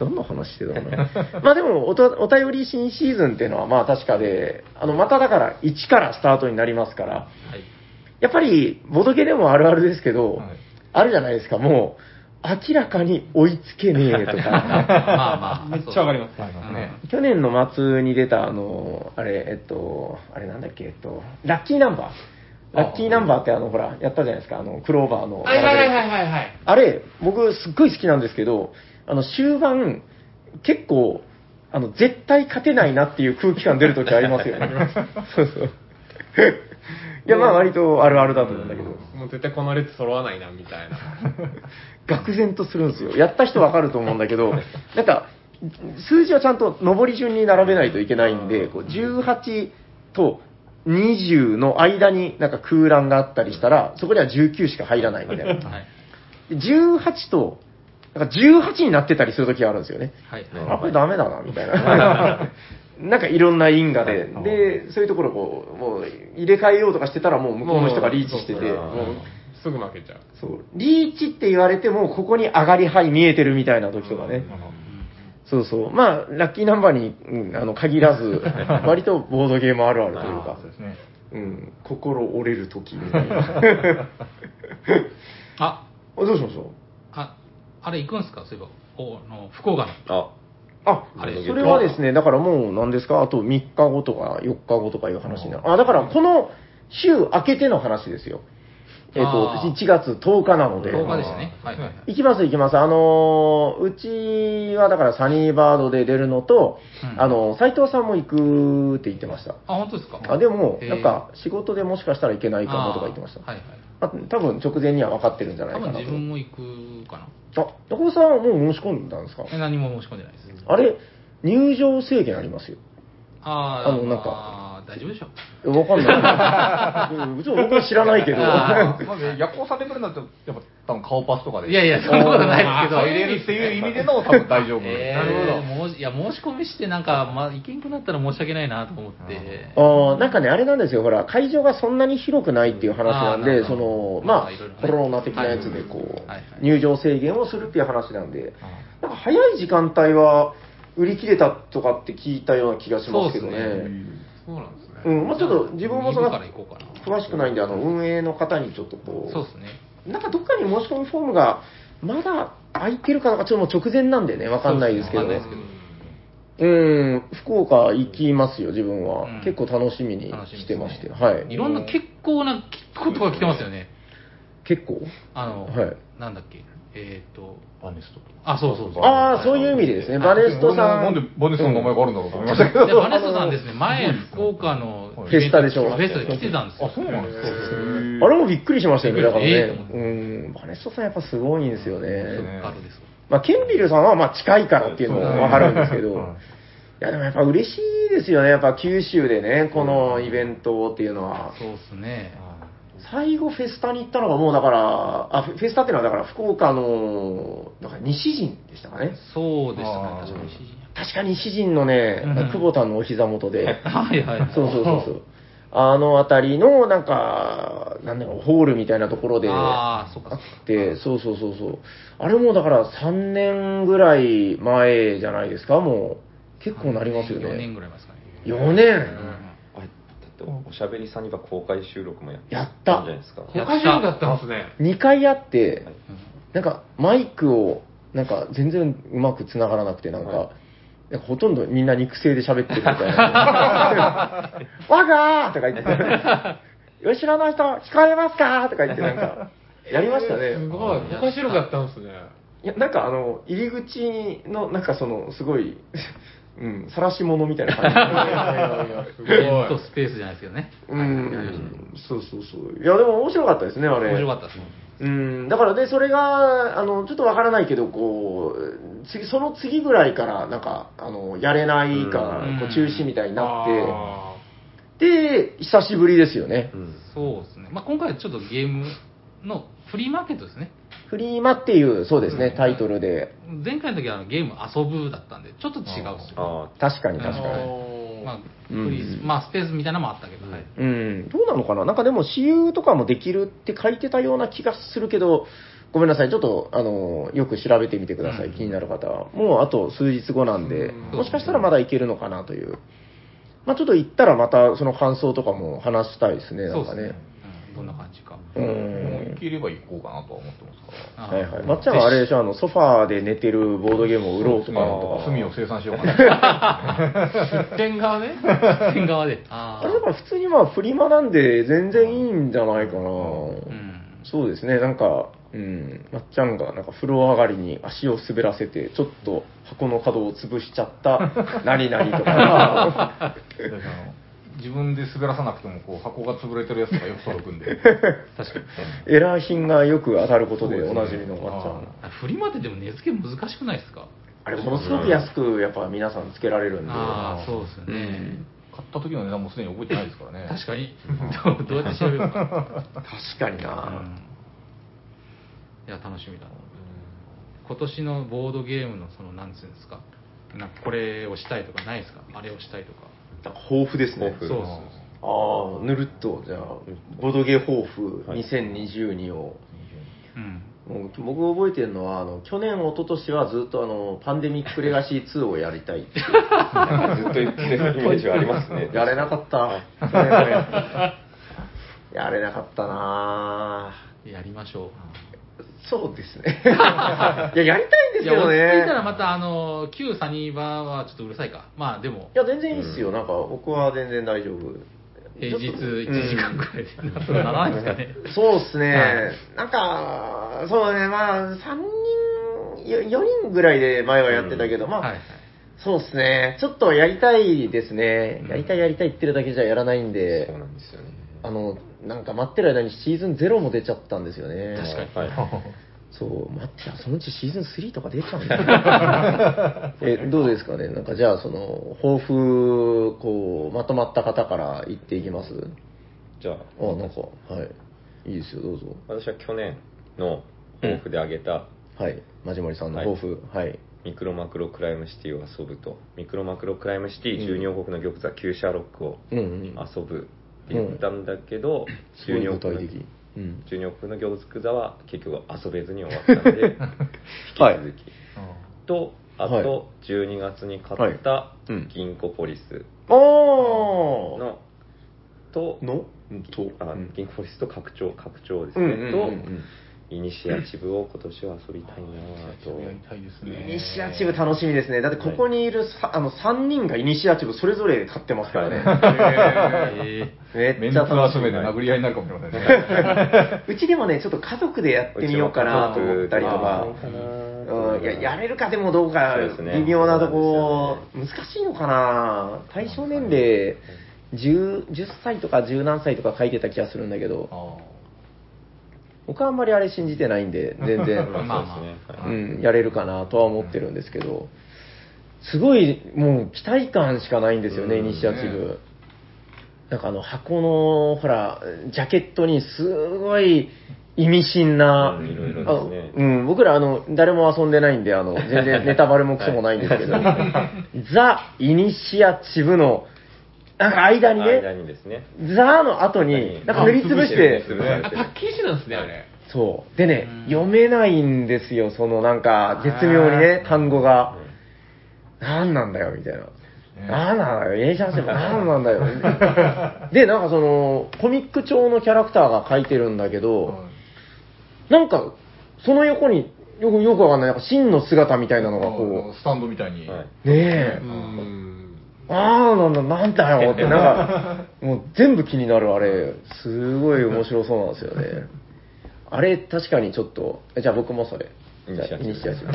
何の話してたのな。まあでもおと、お便り新シーズンっていうのはまあ確かで、あの、まただから1からスタートになりますから、はいやっぱり、ボドゲでもあるあるですけど、はいあるじゃないですか、もう、明らかに追いつけねえとか、まあまあ。めっちゃわかります。去年の末に出た、あの、あれ、えっと、あれなんだっけ、えっと、ラッキーナンバー。ラッキーナンバーってあの、ほら、やったじゃないですか、あの、クローバーの。はいはいはいはいはいはい。あれ、僕すっごい好きなんですけど、あの、終盤、結構、あの、絶対勝てないなっていう空気感出るときありますよね。そうそう。いや、まあ割とあるあるだと思うんだけど、もう絶対この列揃わないな、みたいな。愕然とするんですよ。やった人わかると思うんだけど、なんか、数字はちゃんと上り順に並べないといけないんで、こう18と20の間になんか空欄があったりしたら、そこには19しか入らないみたいな。はい。18と、なんか18になってたりするときがあるんですよね。はい。あ、これダメだな、みたいな。なんかいろんな因果で、で、そういうところをこう、もう入れ替えようとかしてたらもう向こうの人がリーチしてて、すぐ負けちゃう。そう、リーチって言われても、ここに上がり範囲見えてるみたいな時とかね。そうそう。まあ、ラッキーナンバーに、うんあの限らず、割とボードゲームあるあるというかそう、ですね。うん、心折れる時みたいな。あ、あどうしましょあ、あれ行くんすか？そういえば。おあの、福岡の。あ、うあそれはですね、だからもう何ですか？あと3日後とか4日後とかいう話になる。あ、だからこの週明けての話ですよ。えっ、ー1月10日なので。10日でしたね。はいはいはい。行きます行きます。あのーうちはだからサニーバードで出るのと、うんあの、斎藤さんも行くって言ってました。あ、本当ですか？あ、でも、なんか仕事でもしかしたらいけないかもとか言ってました。はいはい。あ多分直前には分かってるんじゃない多分かなと。自分も行くかな。あ、中尾さんはもう申し込んだんですか？え何も申し込んでないです。あれ、入場制限ありますよ。ああ、あのなんかまあ大丈夫でしょ。わかんない。うちも僕は知らないけど。あまあね、夜行さんレベルになると、やっぱ多分顔パスとかで。いやいや、そんなことないですけど。入れるっていう意味での多分大丈夫。えー、もういや申し込みしてなんか、まあ、行けんくなったら申し訳ないなと思って。あーなんかね、あれなんですよ、ほら、会場がそんなに広くないっていう話なんで、その、まあコロナ的なやつで、こう入場制限をするっていう話なんで、なんか早い時間帯は売り切れたとかって聞いたような気がしますけどそうっすね。そうなんですね。うん、まあちょっと自分もそ2の。詳しくないんで、あの、運営の方にちょっとこう、そうですね。なんかどっかに申し込みフォームがまだ空いてるかなんかちょっともう直前なんでね、わかんないですけど、ねうん、福岡行きますよ、自分は。うん結構楽しみに楽してまして。ねはい。いろんな結構なことが来てますよね。結構？あの、はいなんだっけ、えっ、と、バネストと。あ、そうそうそう。ああ、そういう意味でですね。バネストさん。なんでバネストの名前があるんだろうと思いましたけど。でバネストさんですね、前、福岡のフェスタでしょフェスタで来てたんですよ。あ、そうなんですか。あれもびっくりしましたよね、だからね。うん、バネストさんやっぱすごいんですよね。ねあるです。まあ、ケンビルさんはまあ近いからっていうのもわかるんですけど、いやでもやっぱ嬉しいですよね、やっぱ九州でね、このイベントっていうのは。そうですね。最後フェスタに行ったのがもうだから、あ、フェフェスタっていうのはだから福岡の、だから西陣でしたかね。そうでしたねあ、ー確かに。確か西陣のねうん、久保田のお膝元で、はいはい。そうそうそうそう。あの辺りの、なんか、なんだろう、ホールみたいなところで、ああ、そっあか。って、そうそうそうそう。あれもだから3年ぐらい前じゃないですか、もう。結構なりますよ4年ね。ぐらい前ですかね。4年うんあだっておしゃべりさんには公開収録もややったんじゃないですか。や他人だったんですね。2回あってはい、なんかマイクを、なんか全然うまく繋がらなくて、なんか、はいほとんどみんな肉声で喋ってるみたいな。わがーとか言って、後ろの人聞こえますか？とか言ってなんか、やりましたね。すごい。他白かったんですね。いや、なんかあの、入り口の、なんかその、すごい、うん、晒し物みたいな感じ。いやいやいやすイベン。トスペースじゃないですけどね。うん、そうそうそう。いや、でも面白かったですね、あれ。面白かったですね。うん、だからで、それが、あの、ちょっとわからないけど、こう、次、その次ぐらいから、なんか、あの、やれないかうん、こう中止みたいになっあて、で、久しぶりですよね。うんそうですね。まあ今回はちょっとゲームのフリーマーケットですね。フリーマっていう、そうですね、タイトルで。前回の時はあのゲーム遊ぶだったんで、ちょっと違うんですよ。あ確かに確かに。まあ、うんフリーまあスペースみたいなのもあったけど、はい。うん、どうなのかな？なんかでも、私有とかもできるって書いてたような気がするけど、ごめんなさい、ちょっと、あの、よく調べてみてください、うん気になる方は。もうあと数日後なんで、うんもしかしたらまだいけるのかなという。まあちょっと行ったらまたその感想とかも話したいですね、なんかねどんな感じか。うもうん行。ければ行こうかなとは思ってますから。あはいはい。まっちゃんはあれでしょ、あの、ソファーで寝てるボードゲームを売ろうとかなんとか。罪を生産しようかな。出店側ね。天側で。ああれだから普通にまあフリマなんで全然いいんじゃないかな。うん。そうですね、なんか、うん、まっちゃんがなんか風呂上がりに足を滑らせて、ちょっと箱の角を潰しちゃった何々とか。自分で滑らさなくてもこう箱が潰れてるやつとかよく届くんで。確かに。エラー品がよく当たることでおなじみのまっちゃん。あフリマってでも値付け難しくないですか？あれ、ものすごく安くやっぱ皆さんつけられるんで。ああ、そうですようね。ん買った時の値段もすでに覚えてないですからね。確かに。どうどうやって調べるか。確かにな。うんいや、楽しみだな。今年のボードゲームの、その、なんつうんですか？なんかこれをしたいとかないですか？あれをしたいとか。なんか豊富ですね。そうそうああ、ぬるっと、じゃあ、ボードゲー抱負はい2022を。うん。もう僕覚えてるのは、あの、去年、一昨年はずっとあの、パンデミックレガシー2をやりたいって。ずっと言ってるイメージはありますね。やれなかった。やれなかったなぁやりましょう。そうですね。いや、やりたいんですいや、けど落ち着いたらね。また、あの、旧サニーバーはちょっとうるさいか。まあ、でもい、や、全然いいっすよ。なんか、僕は全然大丈夫。平日ちょっと1時間くらいでなんならないですかね。そうっすね、はいなんか、そうね、まあ、3人、よ4人ぐらいで前はやってたけど、まあ、はいはい。そうっすね、ちょっとやりたいですね。やりたいやりたい言ってるだけじゃやらないんで、そうなんですよね。あの、なんか待ってる間にシーズン0も出ちゃったんですよね。確かにはい。そう、待ってた、そのうちシーズン3とか出ちゃうんだよ え、どうですかね？なんかじゃあ、その、抱負、こう、まとまった方から言っていきます？じゃあ、あ、なんか、はい。いいですよ、どうぞ。私は去年の抱負で挙げた、はい。マジモリさんの抱負。はい。ミクロマクロクライムシティを遊ぶと、ミクロマクロクライムシティ12王国の玉座旧シャーロックをうんうん。遊ぶって言ったんだけど、すごい12王国うん。12王国の玉座は結局遊べずに終わったので、引きはい。続き。と、あはい。と12月に買ったはい。うん。銀行ポリスの、と、のとあうん。銀行ポリスと拡張、拡張ですね、うんうんうんうんイニシアチブを今年は遊びたいなぁと。やりたいですね。イニシアチブ楽しみですね。だってここにいるさ、あの3人がイニシアチブそれぞれ買ってますからね。えめっちゃ楽しみ。メンツ集めで殴り合いになるかもしれませんね。うちでもね、ちょっと家族でやってみようかなと思ったりとか。うん、いや、やれるかでもどうか微妙なとこ、難しいのかな。対象年齢、10, 10歳とか10何歳とか書いてた気がするんだけど、僕はあんまりあれ信じてないんで、全然、まあまあ。そうん、やれるかなとは思ってるんですけど、すごい、もう期待感しかないんですよね、イうん。ニシアチブ。なんかあの箱の、ほら、ジャケットにすごい意味深な、うん。ね。あうん、僕らあの、誰も遊んでないんで、あの、全然ネタバレもクソもないんですけど、ザ・イニシアチブの、なんか間に間ね、にですね。ザの後に、なんか塗りつぶして、パッケージなんですね、あれ。そう。でねうん、読めないんですよ、そのなんか、絶妙にね、単語が。なんなんだよ、みたいな。なんなんだよ、エイジャンセブン、なんなんだよ。で、なんかその、コミック調のキャラクターが書いてるんだけど、なんか、その横に、よく、よくわかんない、なんか真の姿みたいなのがこスタンドみたいに。ねえう、ん。あーなんだ、なんだよって、なんか、もう全部気になる、あれ。すごい面白そうなんですよね。あれ、確かにちょっと、えじゃあ僕もそれ。イニシアチブ。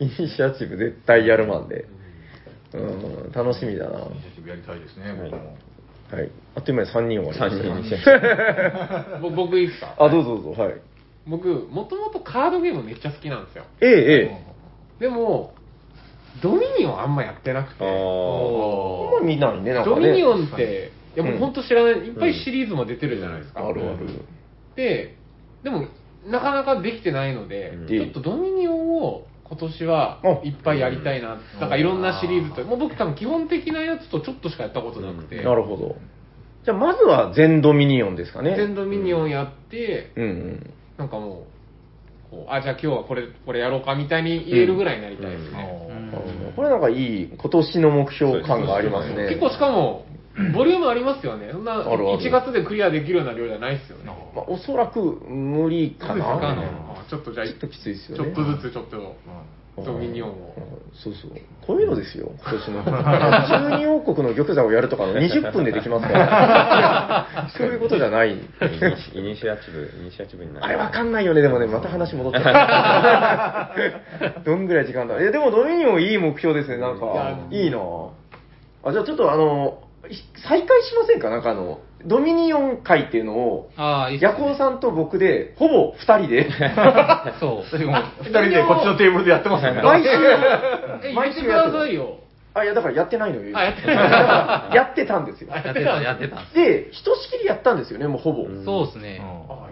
イニシアチブ絶対やるマンで。うん、楽しみだな。はイニシアチブやりたいですね、僕も。い。あっという間に3人終わりま三した人イニシアチブ。ぼ僕いいですか？あ、どうぞどうぞ、はい。僕、もともとカードゲームめっちゃ好きなんですよ。ええ、ええ。でも、ドミニオンあんまやってなくあて。あんーま見ないね、なんかね。ドミニオンって、いやうん僕本当知らない、いっぱいシリーズも出てるじゃないですか。あるある。で、でも、なかなかできてないので、うんちょっとドミニオンを今年はあいっぱいやりたいな。んなんかいろんなシリーズと、もう僕多分基本的なやつとちょっとしかやったことなくて、なるほど。じゃあ、まずは全ドミニオンですかね。全ドミニオンやって、うんうん。なんかもうあ、じゃあ今日はこれ、これやろうかみたいに言えるぐらいになりたいですね。うんこれなんかいい、今年の目標感がありますね。結構しかも、ボリュームありますよね。そんなあるある1月でクリアできるような量じゃないですよね。まあ、おそらく無理かそうですかな。あちょっとじゃあ、ちょっときついですよちょね。っとずつちょっと、ドミニオンを。うんそうそう。こういうのですよ、今年の。中二王国の玉座をやるとかの20分でできますから。そういうことじゃない。イニシアチブ、イニシアチブになる。あれわかんないよね、でもね、また話戻っちゃった。どんぐらい時間だえ、でもドミニオンいい目標ですね、なんか。いいなあ、じゃあちょっとあの、い再開しませんか？なんかあの、ドミニオン会っていうのを、ああ、いいっすねヤコウさんと僕で、ほぼ二人で、そう。でも、二人でこっちのテーブルでやってますよね。毎週、え、言毎ってくだ週やってるさいよ。あ、いや、だからやってないのよ。あやってないだからやってたんですよ。やってた、やってたんでひとしきりやったんですよね、もうほぼ。うんそうですね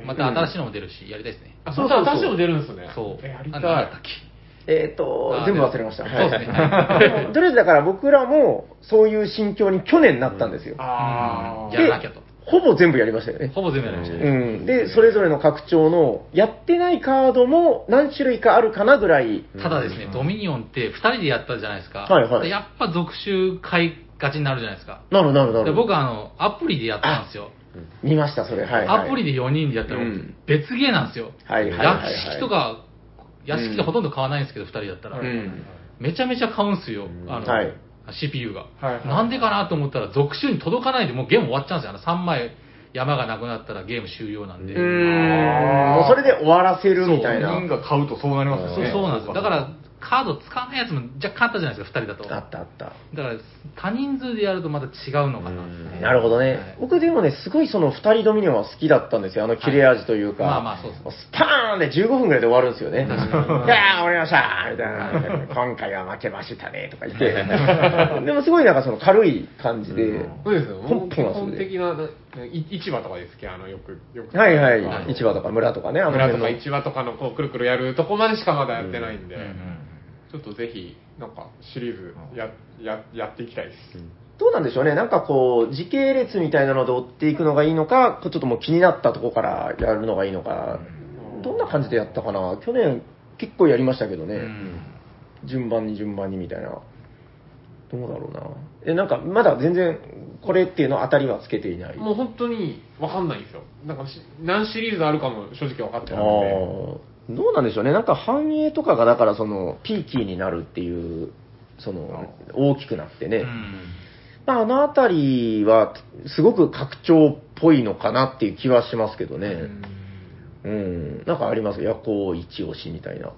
う。また新しいのも出るし、やりたいですね。あ、そそうそうそううそう、私も出るんですね。そう。えやりたい。あなんだったっけえっ、とあ、全部忘れました。そうですねはいでもとりあえずだから僕らもそういう心境に去年なったんですよ。あーやらなきゃと。ほぼ全部やりましたよね。ほぼ全部やりましたうね。ん。で、それぞれの拡張の、やってないカードも何種類かあるかなぐらい。ただですね、ドミニオンって2人でやったじゃないですか。はいはいやっぱ続集買いがちになるじゃないですか。なるなるなでる。僕あの、アプリでやったんですよ。見ました、それ。はい、はい。アプリで4人でやったらうん別ゲーなんですよ。はいはいはいはい屋敷とか、屋敷ってほとんど買わないんですけど、2人だったら。うん。めちゃめちゃ買うんですよ、あの、はい CPU が、はいはいなんでかなと思ったら、続集に届かないで、もうゲーム終わっちゃうんですよ。あの3枚山がなくなったらゲーム終了なんで。うーん。もうそれで終わらせるみたいな。4人が買うとそうなりますよそうね。そうなんですよ。だから、カード使わないやつも若干あったじゃないですか、2人だと。あったあった。だから、多人数でやるとまた違うのかなってね、なるほどね。はい僕でもね、すごいその二人ドミニオンは好きだったんですよ。あの切れ味というか。まあまあそうですもスパーンで15分ぐらいで終わるんですよね。いや確かにー、終わりましたみたいな。今回は負けましたねとか言って。でもすごいなんかその軽い感じで。そうですよ。基本的な、市場とかですけど、あの、よく、よく。はいはいはい市場とか村とかね、あの村と。か市場とかのこうくるくるやるとこまでしかまだやってないんで、うんうんちょっとぜひ、なんかシリーズや、や、やっていきたいです。どうなんでしょうね。なんかこう、時系列みたいなので追っていくのがいいのか、ちょっともう気になったとこからやるのがいいのか。どんな感じでやったかな？去年結構やりましたけどね。うん順番に順番にみたいな。どうだろうな。え、なんか、まだ全然、これっていうの当たりはつけていない？もう本当にわかんないんですよ。なんかし何シリーズあるかも正直分かってあなくて。ーどうなんでしょうね。なんか繁栄とかが、だからその、ピーキーになるっていう、その、大きくなってね。うんまあ、あのあたりは、すごく拡張っぽいのかなっていう気はしますけどね。うん。なんかあります夜行一押しみたいな。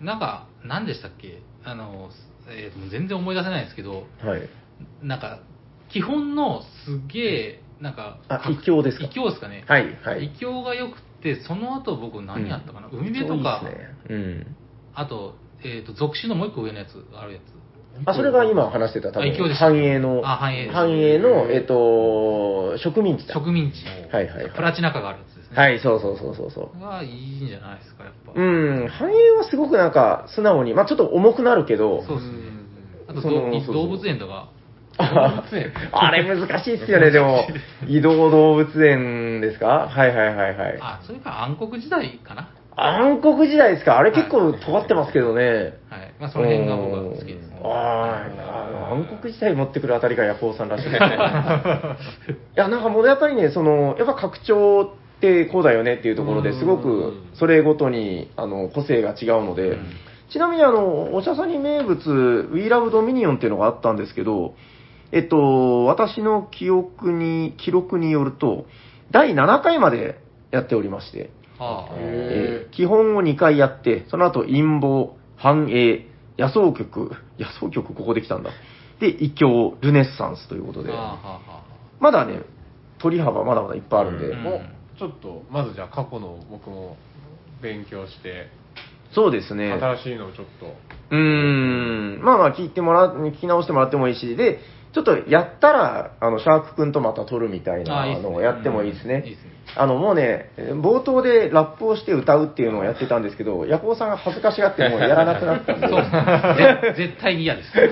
なんか、何でしたっけ？あの、えーと全然思い出せないんですけど、はい。なんか、基本のすげえ、なんか、あか異教ですか？異教ですかね。はい、はい。異教が良くて、その後僕何やったかな、海辺とか、ね。うん。あと、えっ、と、属種のもう一個上のやつ、あるやつ。あ、それが今話してた多分繁栄の、あ繁栄繁栄の、えっ、と、植民地だ。植民地。はいはいはいプラチナ化があるやつですね。はい、そうそうそうそうそう。がいいんじゃないですか、やっぱ。うん、繁栄はすごくなんか素直に、まあちょっと重くなるけど、そうですね。あと動物園とか、あ あれ難しいっすよね、でも。移動動物園ですか？はいはいはいはい。あ、それから暗黒時代かな？暗黒時代ですか？あれ結構尖ってますけどね。はい。まあ、その辺が僕は好きですね。ああ、暗黒時代持ってくるあたりがヤコウさんらしいですね。いや、なんかもうやっぱりね、その、やっぱ拡張ってこうだよねっていうところですごく、それごとに、あの、個性が違うので、うんちなみにあの、おしゃさに名物、We Love Dominion っていうのがあったんですけど、えっと、私の記憶に、記録によると、第7回までやっておりまして、ああ。えー基本を2回やって、その後陰謀、繁栄、野草曲、野草曲ここできたんだ。で、異教、ルネッサンスということで。はあはあまだね、取り幅まだまだいっぱいあるんで、うん。おちょっと、まずじゃあ過去の僕も勉強して、そうですね。新しいのをちょっと。うーん、まあまあ聞いてもらう、聞き直してもらってもいいし、で、ちょっとやったら、あの、シャーク君とまた撮るみたいなのをやってもいいですね。あの、もうね、冒頭でラップをして歌うっていうのをやってたんですけど、ヤコウさんが恥ずかしがってもうやらなくなったんで。そうぜ絶対に嫌です。で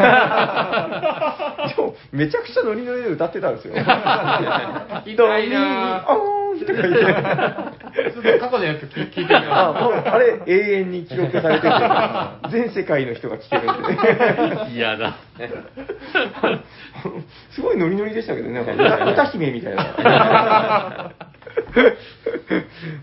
も、めちゃくちゃノリノリで歌ってたんですよ。きたいなあーんとか言って。ちょっと過去のやつ聞聞いてみよう。あ、もう、あれ、永遠に記録されてて、全世界の人が聞けるんで。嫌だ。すごいノリノリでしたけどね、なんか歌 歌姫みたいな。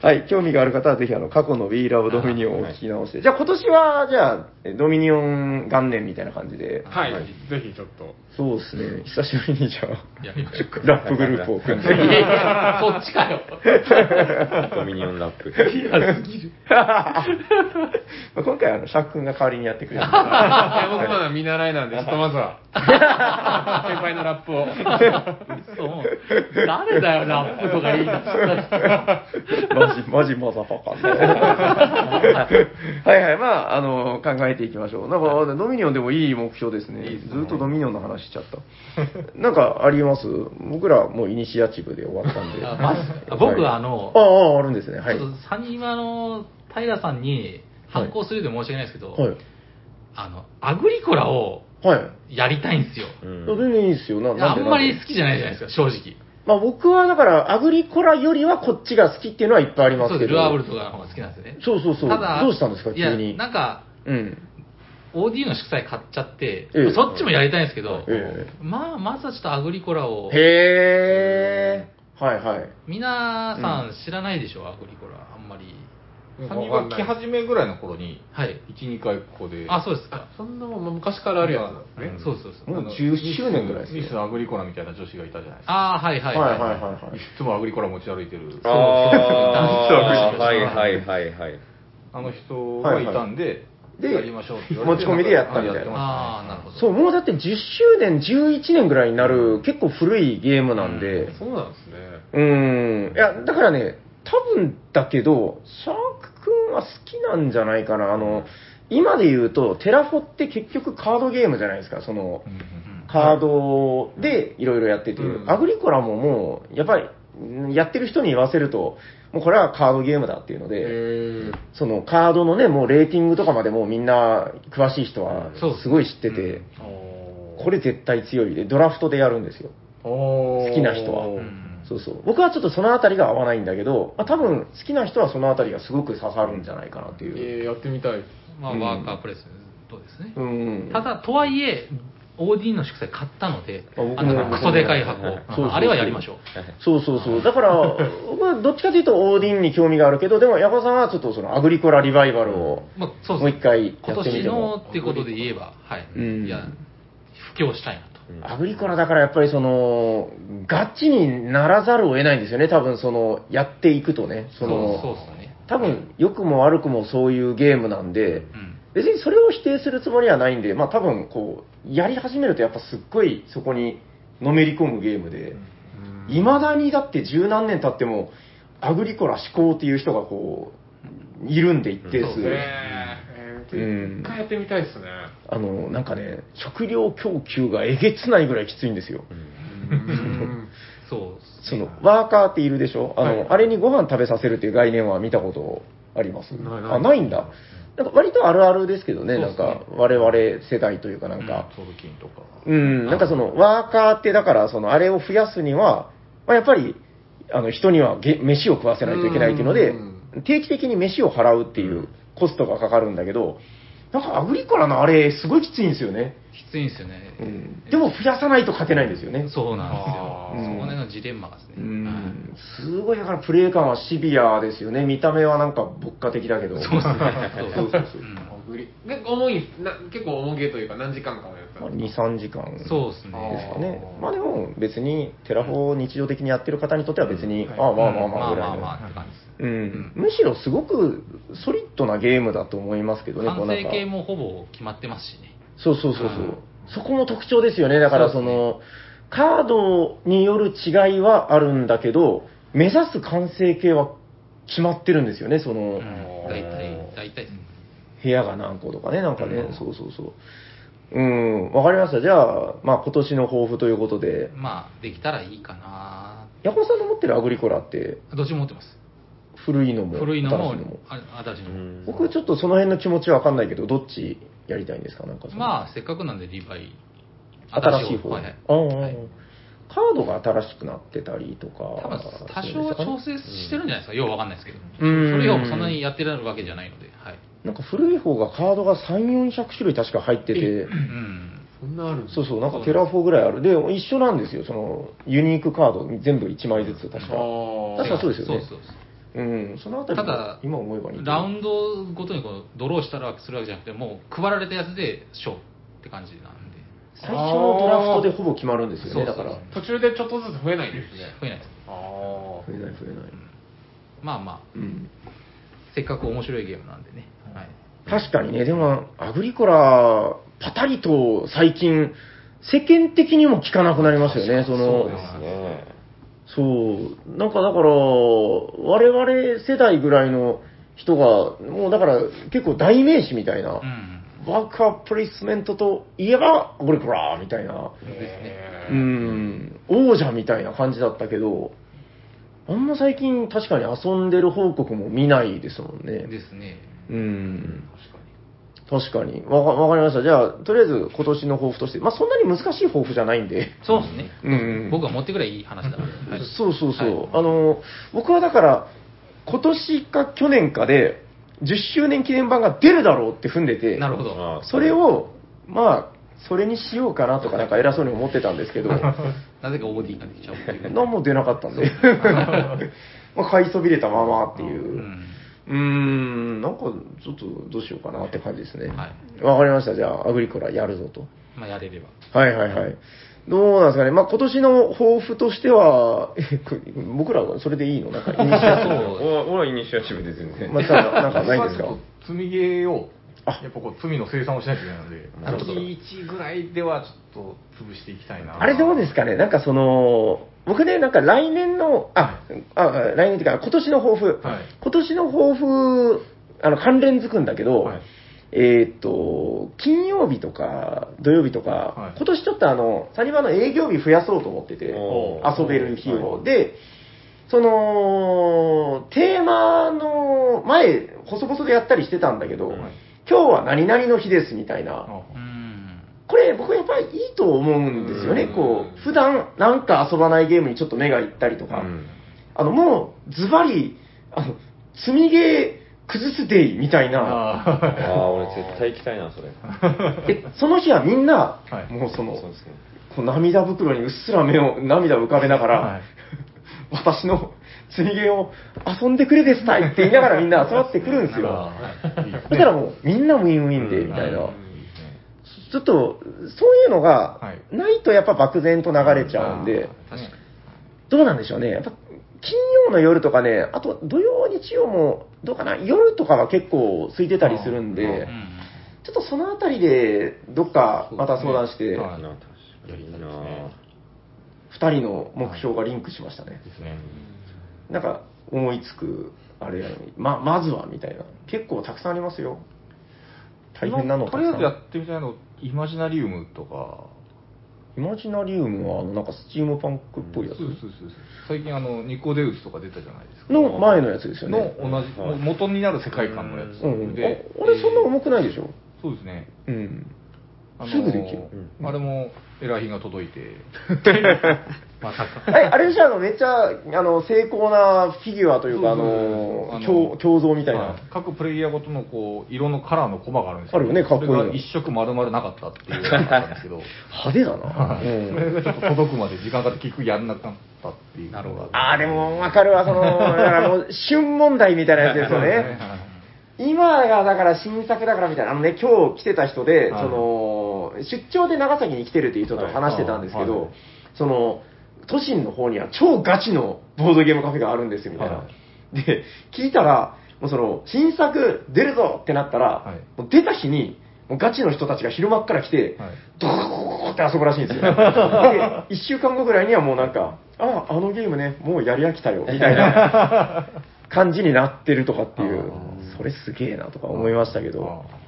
はい、興味がある方はぜひあの過去の We Love Dominion を聞き直して。じゃあ今年は、じゃあ、えドミニオン元年みたいな感じで。はい、ぜひちょっと。そうですね、久しぶりにじゃあ、やりましょうか。ラップグループを組んで。いやいやそっちかよ。ドミニオンラップ。まあ今回はあの、シャーク君が代わりにやってくれるんで。僕まだ見習いなんで、ちょっとまずは、先輩のラップを。そう誰だよ、ラップとか言い出した人マジ、マジマザファカね。はいはい、まあ、あの、考えていきましょう。なんか、ドミニオンでもいい目標ですね。ずっとドミニオンの話しちゃった。なんか、あります？僕らもうイニシアチブで終わったんで。あマジあ僕はあのああ、あるんですね。はい。ちょっとサニマの平さんに反抗するで申し訳ないですけど、はい。あの、アグリコラをはい。やりたいんですよ。うん全然いいですよ。なあんまり好きじゃないじゃないですか、正直。まあ僕はだから、アグリコラよりはこっちが好きっていうのはいっぱいありますそうです、けど。ルアーブルとかの方が好きなんですよね。そうそうそう。ただ、どうしたんですか、いや急に。なんか、うん。OD の祝祭買っちゃって、ええそっちもやりたいんですけど、えまあ、まずはちょっとアグリコラを、へー。はいはい。皆さん知らないでしょ、アグリコラ、あんまり。サニバ来始めぐらいの頃に、はい。1、2回ここで。あ、そうですか。そんなもん昔からあるやつね。うんそうそうそう。もうあの10周年ぐらいですねミスアグリコラみたいな女子がいたじゃないですか。ああ、はいはいはいはい。はいはいはいい。つもアグリコラ持ち歩いてる。ああ、そうはいはいはいはい。あの人がいたんで、で持ち込みでやったみたいな。ああ、なるほど。そう、もうだって10周年、11年ぐらいになる結構古いゲームなんで、そうなんですね。うーん、いや、だからね、多分だけど、シャーク君は好きなんじゃないかな。あの、今で言うと、テラフォって結局カードゲームじゃないですか、その、うんうん。カードでいろいろやってて、うん。アグリコラももう、やっぱり、やってる人に言わせると、もうこれはカードゲームだっていうので、へそのカードのね、もうレーティングとかまでもうみんな詳しい人はそうすごい知ってて、ーこれ絶対強いで、ドラフトでやるんですよ。好好きな人はうんそうそう。僕はちょっとそのあたりが合わないんだけど、まあ、多分好きな人はそのあたりがすごく刺さるんじゃないかなっていう。えー、やってみたい。まあ、うんワーカープレスとですね。うん。ただ、とはいえ、オーディンの祝祭買ったので、あのクソでかい箱、そうそうあれはやりましょう。そうそうそう。だから、僕はどっちかというとオーディンに興味があるけど、でも、ヤコさんはちょっとそのアグリコラリバイバルを、まあ、そうもう一回や今ってみて年のも。ってことで言えば、はい。うんいや、布教したいなと。アグリコラだからやっぱりその、ガチにならざるを得ないんですよね、多分その、やっていくとね。その、そうそうね。多分、良くも悪くもそういうゲームなんで、うん。別にそれを否定するつもりはないんで、まあ多分こう、やり始めるとやっぱすっごいそこにのめり込むゲームで、いまだにだって十何年経っても、アグリコラ思考っていう人がこう、いるんで一定数。そうですね。えー、一回やってみたいですね。あの、なんかね、食料供給がえげつないぐらいきついんですよ。うん。そうその、ワーカーっているでしょ？あの、はい。あれにご飯食べさせるっていう概念は見たことあります？ないない。あ、ないんだ。なんか割とあるあるですけどね、なんか我々世代というかなんか、トルキンとか。うん、なんかその、ワーカーってだから、その、あれを増やすには、まあ、やっぱり、あの、人にはげ飯を食わせないといけないっていうのでう、定期的に飯を払うっていうコストがかかるんだけど、なんかアグリコラのあれ、すごいきついんですよね。きついんですよね。うん。でも増やさないと勝てないんですよね。そうなんですよ。そこねのジレンマがですね。うんはいすごい、だからプレイ感はシビアですよね。見た目はなんか牧歌的だけど。そうですね。そうそうそううんアグリ結構重いな、結構重げというか何時間かのやつまあ、2、3時間ですそうですかね。ね。まあでも別にテラフォを日常的にやってる方にとっては別に、はいああまあまあうんまあぐらいの。まあまあまあって感じです。うん、むしろすごくソリッドなゲームだと思いますけどね、こ完成形もほぼ決まってますしね。そうそうそうそう、うんそこも特徴ですよね、だからそそうですねの、カードによる違いはあるんだけど、目指す完成形は決まってるんですよね、その、うん。大体、大体。部屋が何個とかね、なんかね、うんそうそうそう。うん、わかりました。じゃあ、まあ今年の抱負ということで、まあ、できたらいいかなヤコさんの持ってるアグリコラって、どっちも持ってます。古いのも、古いのも新しいのも。、あ新しいのも。僕ちょっとその辺の気持ちはわかんないけど、どっちやりたいんですか？なんかまあ、せっかくなんでリヴァイ。新しい方。はカードが新しくなってたりとか。多分多少調整してるんじゃないですか、ようわかんないですけど、うんそれをそんなにやってるわけじゃないので、はい。なんか古い方がカードが3、400種類確か入ってて、うん。そんなあるそうそう、なんかテラフォーぐらいある。で、一緒なんですよ、その、ユニークカード全部1枚ずつ確か。あ確かそうですよねそうそううん、そのあたりもただ今思えばラウンドごとにこうドローしたらするわけじゃなくて、もう配られたやつで勝負って感じなんで、最初のドラフトでほぼ決まるんですよね、だから。途中でちょっとずつ増えないんですね。増えないです。あえない増えない。まあまあ、うん。せっかく面白いゲームなんでね。はい。確かにね、でも、アグリコラ、パタリと最近、世間的にも聞かなくなりますよね、その、そうですね。そう、なんかだから、我々世代ぐらいの人が、もうだから結構代名詞みたいな、うん。ワークアッププレイスメントといえば、アグリコラみたいな。うん、王者みたいな感じだったけど、あんま最近確かに遊んでる報告も見ないですもんね。ですね。うん。確かに。わかわかりました。じゃあ、とりあえず今年の抱負として、まあそんなに難しい抱負じゃないんで。そうですね。うん僕が持ってくればいい話だから。はいそうそうそう。はいあの、僕はだから、今年か去年かで、10周年記念版が出るだろうって踏んでて、なるほど。あそれ、を、まあ、それにしようかなとか、なんか偉そうに思ってたんですけど、なぜか OD ができちゃうっていう。何も出なかったんで、まあ、買いそびれたままっていうう。ん。うーん、なんか、ちょっとどうしようかなって感じですね。はわかりました。じゃあ、アグリコラやるぞと。まあ、やれれば。はいはいはい。どうなんですかね。まあ、今年の抱負としては、え こ僕らはそれでいいの？なんか、イニシアチブお俺はイニシアチブで全然。また、なんかないんですか？僕はちょっと積みゲーを、あやっぱこう、罪の生産をしないといけないので、なるほど。月1ぐらいではちょっと潰していきたいな。あれどうですかね？なんかその、僕ね、なんか来年の、あ、あ来年っていうか、今年の抱負、はい。今年の抱負、あの、関連づくんだけど、はい。えーっと、金曜日とか土曜日とか、はい。今年ちょっとあの、サニバの営業日増やそうと思ってて、遊べる日を。はい。で、その、テーマの前、細々でやったりしてたんだけど、はい今日は何々の日ですみたいな。これ僕やっぱりいいと思うんですよね。うんこう、普段なんか遊ばないゲームにちょっと目がいったりとか、うんあのもうズバリ、あの、積みゲー崩すデイみたいな。ああ、俺絶対行きたいな、それ。で、その日はみんな、はいもうその。こう涙袋にうっすら目を、涙を浮かべながら、はい 私の積み毛を遊んでくれですたいって言いながらみんな集まってくるんですよ。だからもうみんなウィンウィンで、みたいな。うんちょっと、そういうのがはいないとやっぱ漠然と流れちゃうんで。どうなんでしょうね。やっぱ金曜の夜とかね、あと土曜、日曜も、どうかな、夜とかは結構空いてたりするんで、うんちょっとそのあたりで、どっかまた相談して、はいな確かにな。二人の目標がリンクしましたね。ですね。なんか、思いつく、あれやのに、ま、まずは、みたいな。結構たくさんありますよ。大変なのとりあえずやってみたいの、イマジナリウムとか。イマジナリウムは、あの、なんかスチームパンクっぽいやつ？そうそうそうそう最近あの、ニコデウスとか出たじゃないですか。の前のやつですよのね。同じ、もう元になる世界観のやつ。うんうん。で、あ俺そんな重くないでしょ？そうですね。うん。あのすぐできるあれも、エラー品が届いて。まさか。え、あれでしょ、あの、めっちゃ、あの、精巧なフィギュアというか、あの、胸胸像みたいはな。各プレイヤーごとのこう色のカラーのコマがあるんですよあるよねかっこいいのそれが一色丸々なかったっていうのがあったんですけど 派手だな。それうん。がちょっと届くまで時間かかって結局やんなかったっていうのがなるほどあー、でも、わかるわ、その、だからもう、旬問題みたいなやつですよね。今がだから新作だからみたいな、あのね、今日来てた人で、はいその、出張で長崎に来てるっていう人と話してたんですけど、その、都心の方には超ガチのボードゲームカフェがあるんですよ、みたいな。はで、聞いたら、もうその、新作出るぞってなったら、はい。もう出た日に、もうガチの人たちが昼間っから来て、はい。ドーって遊ぶらしいんですよ。で、1週間後ぐらいにはもうなんか、ああ、あのゲームね、もうやり飽きたよ、みたいな 感じになってるとかっていう。あ、それすげえなとか思いましたけど、あ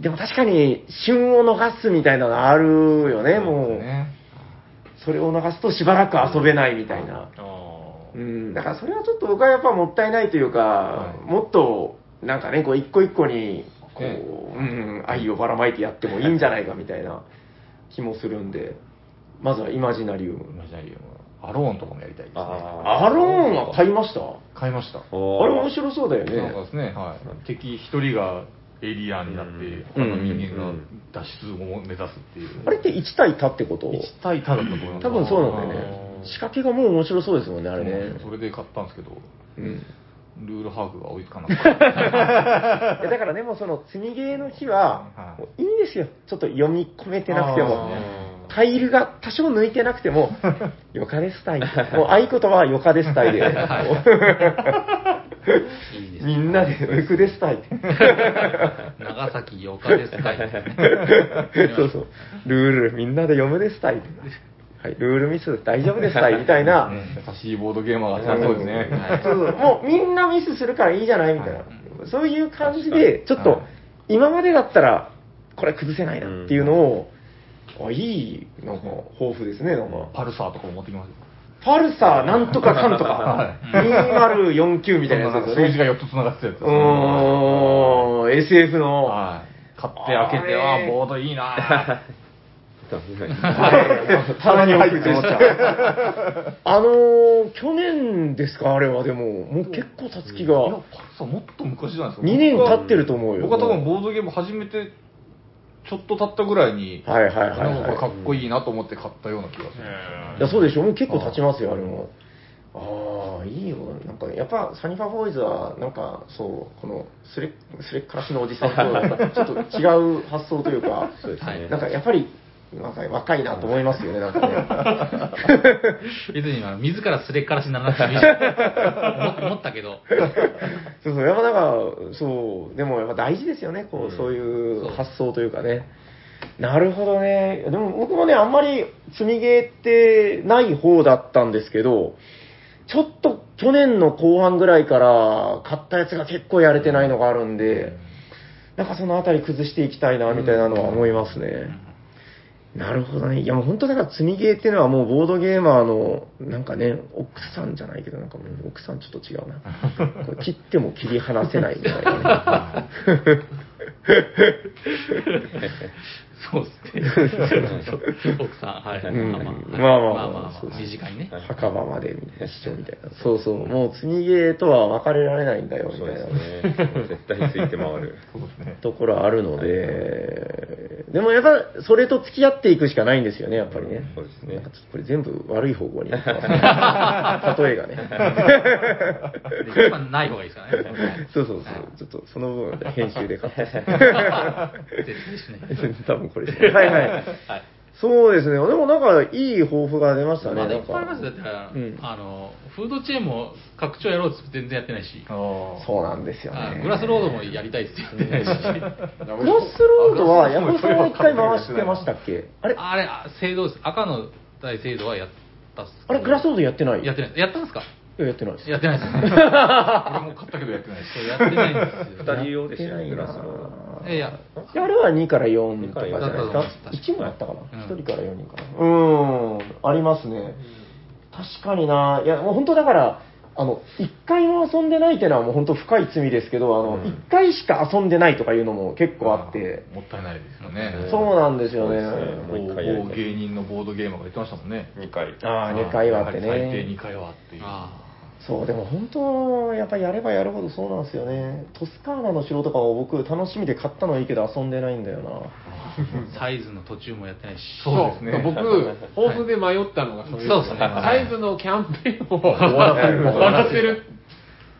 でも確かに旬を逃すみたいなのあるよね、ーもう。ねそれを逃すとしばらく遊べないみたいな。うん、だからそれはちょっと僕はやっぱもったいないというか、はい。もっと、なんかね、こう一個一個に、こう、ね。うん、愛をばらまいてやってもいいんじゃないかみたいな気もするんで、まずはイマジナリウム。イマジナリウム。アローンとかもやりたいですね。あアローンは買いました？あ買いました。れ面白そうだよね。なんかですね、はい、敵一人がエイリアンになって、うん他の人間が脱出を目指すっていう。あれって1対多ってこと？1対多だったと思います。多分そうなんだよね。仕掛けがもう面白そうですもんね、あれね。それで買ったんですけど、うん。ルール把握が追いつかなかった。だからね、もうその積みゲーの日はは、いもういいんですよ。ちょっと読み込めてなくてもあ。タイルが多少抜いてなくても、よかですたい。もう合言葉はよかですたいで。いいですみんなでウクですたい。長崎よかですかい。そうそう。ルール、みんなで読むですたい。はい、ルールミス大丈夫ですたいみたいな。優しいボードゲーマーがそうですね。そうそうもうみんなミスするからいいじゃないみたいな。そういう感じで、ちょっと、はい今までだったら、これ崩せないなっていうのを、あいい、なんか、豊富ですね、なんか。パルサーとかも持ってきますよ。パルサーなんとかかんとか は、2049みたいなやつですよね。数字が4つ繋がってたやつうーん、SF の、はい。買って開けて、あれああ、ボードいいなぁ 棚に置くって思っちゃう。あのー、去年ですか、あれは、でも、もう結構経つ気が、いや、パルサーもっと昔じゃないですか。2年経ってると思うよ。僕は多分ボードゲーム始めて、ちょっと経ったぐらいに、はいはいはいはいなんかこれかっこいいなと思って買ったような気がする。いや、そうでしょ、もう結構経ちますよ、あれも。ああ、いいよ。なんか、やっぱ、サニファボーイズは、なんか、そう、この、すれ、すれっからしのおじさんと、ちょっと違う発想というか、そうですねなんか、やっぱり、若いなと思いますよね、なんかね。別にあの自らすれっからしにならなくてもいいし思思ったけど、そうそう、やっぱなんか、そう、でもやっぱ大事ですよね、こう、うんそういう発想というかね。なるほどね。でも僕もね、あんまり積みゲーってない方だったんですけど、ちょっと去年の後半ぐらいから買ったやつが結構やれてないのがあるんで、なんかそのあたり崩していきたいな、みたいなのは思いますね。なるほどね。いやもう本当だから積みゲーっていうのはもうボードゲーマーの、なんかね、奥さんじゃないけど、なんかもう奥さんちょっと違うな。これ切っても切り離せないみたいなね。そうですね。奥さん、はい。うん。まあまあ、まあまあ身近にね。墓場まで一緒みたいな。そうそう、もう積みゲーとは別れられないんだよ、みたいな。絶対ついて回る。ところあるので、でもやっぱそれと付き合っていくしかないんですよね、やっぱりね。そうですね。なんかちょっとこれ全部悪い方向に。例えがね。で一番ない方がいいですからね。そうそうそう。ちょっとその部分で編集でカットして。絶対ですね。多分これですね。はいはい。そうですね。でもなんかいい抱負が出ましたね。まだいなんかっぱいありますよ。だって、うんあの、フードチェーンも拡張やろうって全然やってないし、そうなんですよね。あグラスロードもやりたいって言ってないし、グラスロードは、山本さんが一回回してましたっけ？あれあれ、あ制度です。赤の大制度はやったっすあれ、グラスロードやってない？やってない。やったんですか？いややってないです。やってないです。俺も買ったけどやってないし。そうやってないんですよ。二人用でしたよね、グラスいないやいや、いやあれは2から4とかじゃないですかだったと思います。1もやったかな、うん1人から4人かな。うーん、ありますね。確かにな、いや、もう本当だから、あの、1回も遊んでないっていうのはもう本当深い罪ですけど、あの、うん1回しか遊んでないとかいうのも結構あって、もったいないですよね。そうなんですよね。もう一芸人のボードゲーマーが言ってましたもんね。2回。ああ、2回はあってやはり最低ね2。回はっていう。あそう、でも本当、やっぱりやればやるほどそうなんですよね。トスカーナの城とかも僕楽しみで買ったのはいいけど遊んでないんだよな。あ サイズの途中もやってないし。そうですね僕、抱負で迷ったのがそれそうですねサイズのキャンペーンを終わらせる。終わらせる。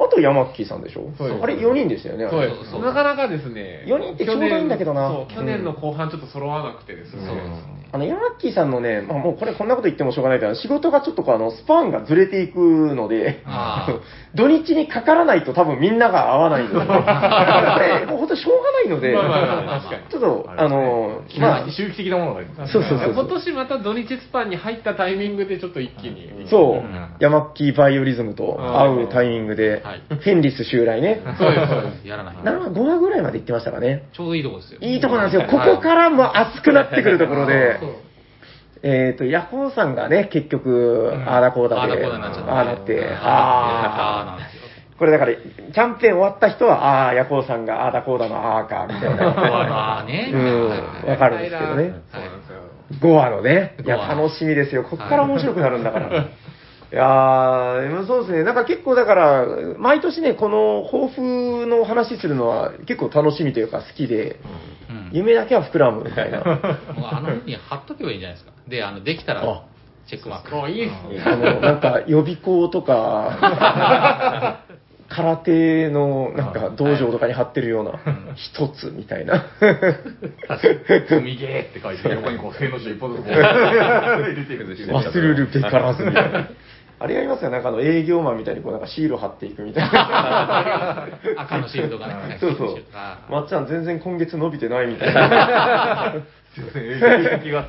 あとヤマッキーさんでしょ？そうです。あれ4人でしたよね、あれ。そうです。そうなかなかですね。四人ってちょうどいいんだけどな。そう、去年の後半ちょっと揃わなくてですね。そうですね。あの、ヤマッキーさんのね、まあ、もうこれこんなこと言ってもしょうがないけど、仕事がちょっとこうあの、スパンがずれていくので、土日にかからないと多分みんなが合わないんで。すよ。だからこれ、もう本当しょうがないので、まあまあまあ確かに。ちょっと、あの、まあまあ、、周期的なものがありますそうそうそう今年また土日スパンに入ったタイミングでちょっと一気に。そう、うんヤマッキーバイオリズムと合うタイミングで、はいフェンリス襲来ね。そうです、そうです。やらない。7 5話ぐらいまで行ってましたかね。ちょうどいいとこですよ。いいとこなんですよ。ここからも熱くなってくるところでそう、えっ、と、ヤホーさんがね、結局、ああだこうだで、ああだこうだになっちゃった。ああなって、ああああ。これだから、キャンペーン終わった人は、ああ、ヤコウさんがああだこうだのああか、みたいな。ああね。うんわかるんですけどねそうなんですよ。5話のね。いや、5話楽しみですよ。こっから面白くなるんだから。いやー、でもそうですね。なんか結構だから、毎年ね、この抱負の話するのは結構楽しみというか好きで、うん夢だけは膨らむみたいな。もうあの風に貼っとけばいいんじゃないですか。で、あの、できたらあ、チェックマーク。もういいですね。あの、なんか予備校とか、空手のなんか道場とかに貼ってるような、一つみたいな。積みゲーって書いて、横にこう、正の字を一本ずつこう、入れていくんですよ。忘れるべからずみたいな。あれやりますよ、なんかあの営業マンみたいにこうなんかシール貼っていくみたいな。赤のシールとかね。そうそう。まっちゃん全然今月伸びてないみたいな。すいません、営業先が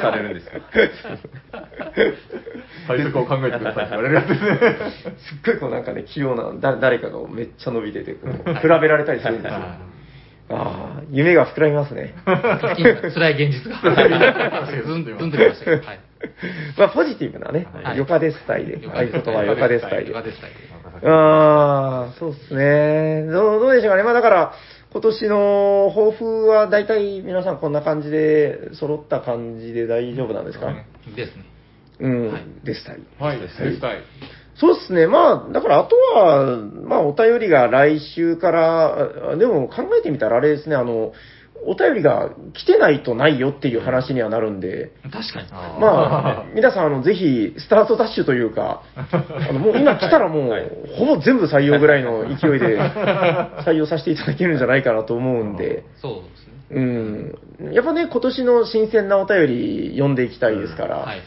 されるんですか対策を考えてくださいって言われるやつですね。すっごいこうなんかね、器用な、だ誰かがめっちゃ伸びてて、比べられたりするんですよ。ああ、夢が膨らみますね。今辛い現実が。ずん、ずんときましたけど。はい。まあ、ポジティブなね、はいヨカデスタイで、ヨ合言葉はヨカデスタイで。ヨガデスタイルああ、そうですね。どうどうでしょうかね。まあだから、今年の抱負は大体皆さんこんな感じで、揃った感じで大丈夫なんですか、ですね。うん、はいでしたり。はい、でしたい。そうですね。まあ、だからあとは、まあお便りが来週から、あでも考えてみたらあれですね、あの、お便りが来てないとないよっていう話にはなるんで、確かに。まあ、皆さん、あの、ぜひ、スタートダッシュというか、あの、もう今来たらもう、はいほぼ全部採用ぐらいの勢いで、採用させていただけるんじゃないかなと思うんで、そうですね。うん。やっぱね、今年の新鮮なお便り読んでいきたいですから、はい。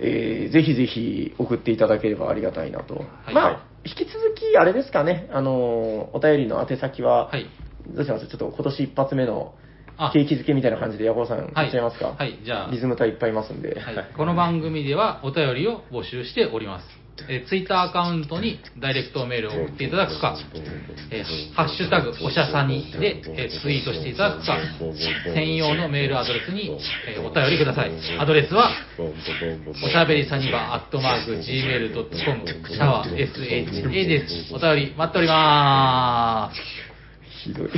えーぜひぜひ送っていただければありがたいなと。はいまあ、はい引き続き、あれですかね、あの、お便りの宛先は、はい。どうします？ちょっと今年一発目のあ景気づけみたいな感じで、ヤコウさん、はいいっちゃいますか？はいじゃあリズム隊いっぱいいますんで。はい、この番組ではお便りを募集しております。えツイッター Twitter アカウントにダイレクトメールを送っていただくか、えーハッシュタグおしゃさにで、えーツイートしていただくか、専用のメールアドレスに、えーお便りください。アドレスは、おしゃべりさにばアットマーク Gmail.com シャワー SHA です。お便り待っております。ひどい。こ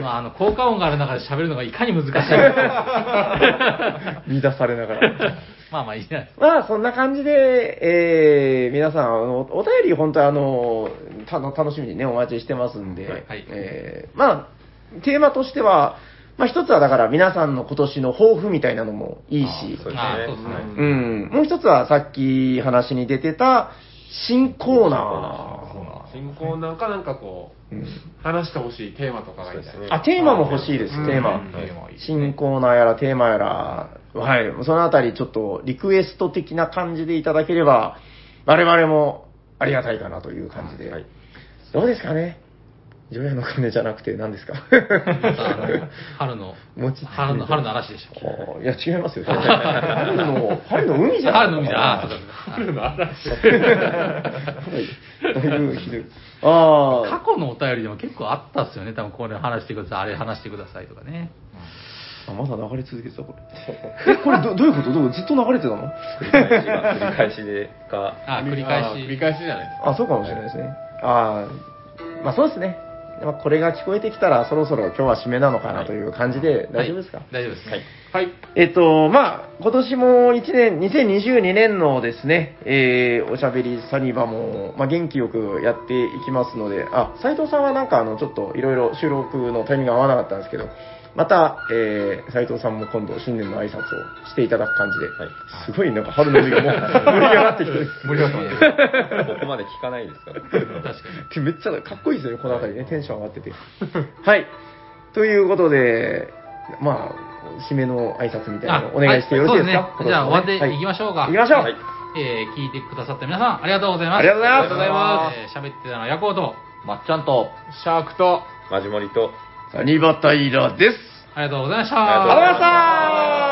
のあの効果音がある中で喋るのがいかに難しいか。乱されながら。まあまあいいじゃない。ですまあ、そんな感じで、えー、皆さん、あのお便り、本当あの、たの楽しみにね、お待ちしてますんで、はいえーまあ、テーマとしては、まあ、一つはだから皆さんの今年の抱負みたいなのもいいし、そうですね。あそうですね。うん、もう一つはさっき話に出てた、新コーナー。新コーナーかなんかこう、うん。話してほしいテーマとかがいいですね。あ、テーマも欲しいです、うん。テーマ。新コーナーやらテーマやら、はい、そのあたりちょっとリクエスト的な感じでいただければ、我々もありがたいかなという感じで。はい。どうですかね？除夜の鐘じゃなくて何ですか？春の春の春の嵐でしょあーいや、違いますよ。春の、春の海じゃん。春の海だあそうだ春の嵐。はいだいぶひどい。ああ。過去のお便りでも結構あったっすよね多分これ話してくださいあれ話してくださいとかねあまだ流れ続けてた、これ。え、これど どういうこと？どうずっと流れてたの？繰り返しが繰り返しでか、あ繰り返し繰り返しじゃないですか。あ、そうかもしれないですね。ああ、まあそうですね。まあこれが聞こえてきたら、そろそろ今日は締めなのかなという感じで、大丈夫ですか、はい大丈夫ですはい。はい。えっと、まあ、今年も1年、2022年のですね、えー、おしゃべりサニバも、まあ、元気よくやっていきますので、あ、斉藤さんはなんかあの、ちょっといろいろ収録のタイミングが合わなかったんですけど、また、えー、斉藤さんも今度新年の挨拶をしていただく感じで、はい。すごいなんか春の海がもう 盛り上がってきてる。盛り上がってます。ここまで聞かないですから。確かに。でめっちゃかっこいいですよね、この辺りね、テンション上がってて。はい。ということで、まあ、締めの挨拶みたいなのをお願いしてよろしいですか、はいね。じゃあ終わってい。きましょうか。行きましょう、はい。えー聞いてくださった皆さんありがとうございます。ありがとうございます。ありがとうございますえー喋ってたのはヤコウとまっちゃんと、シャークと、マジモリと、谷ニバイラです。ありがとうございました。ありがとうございました。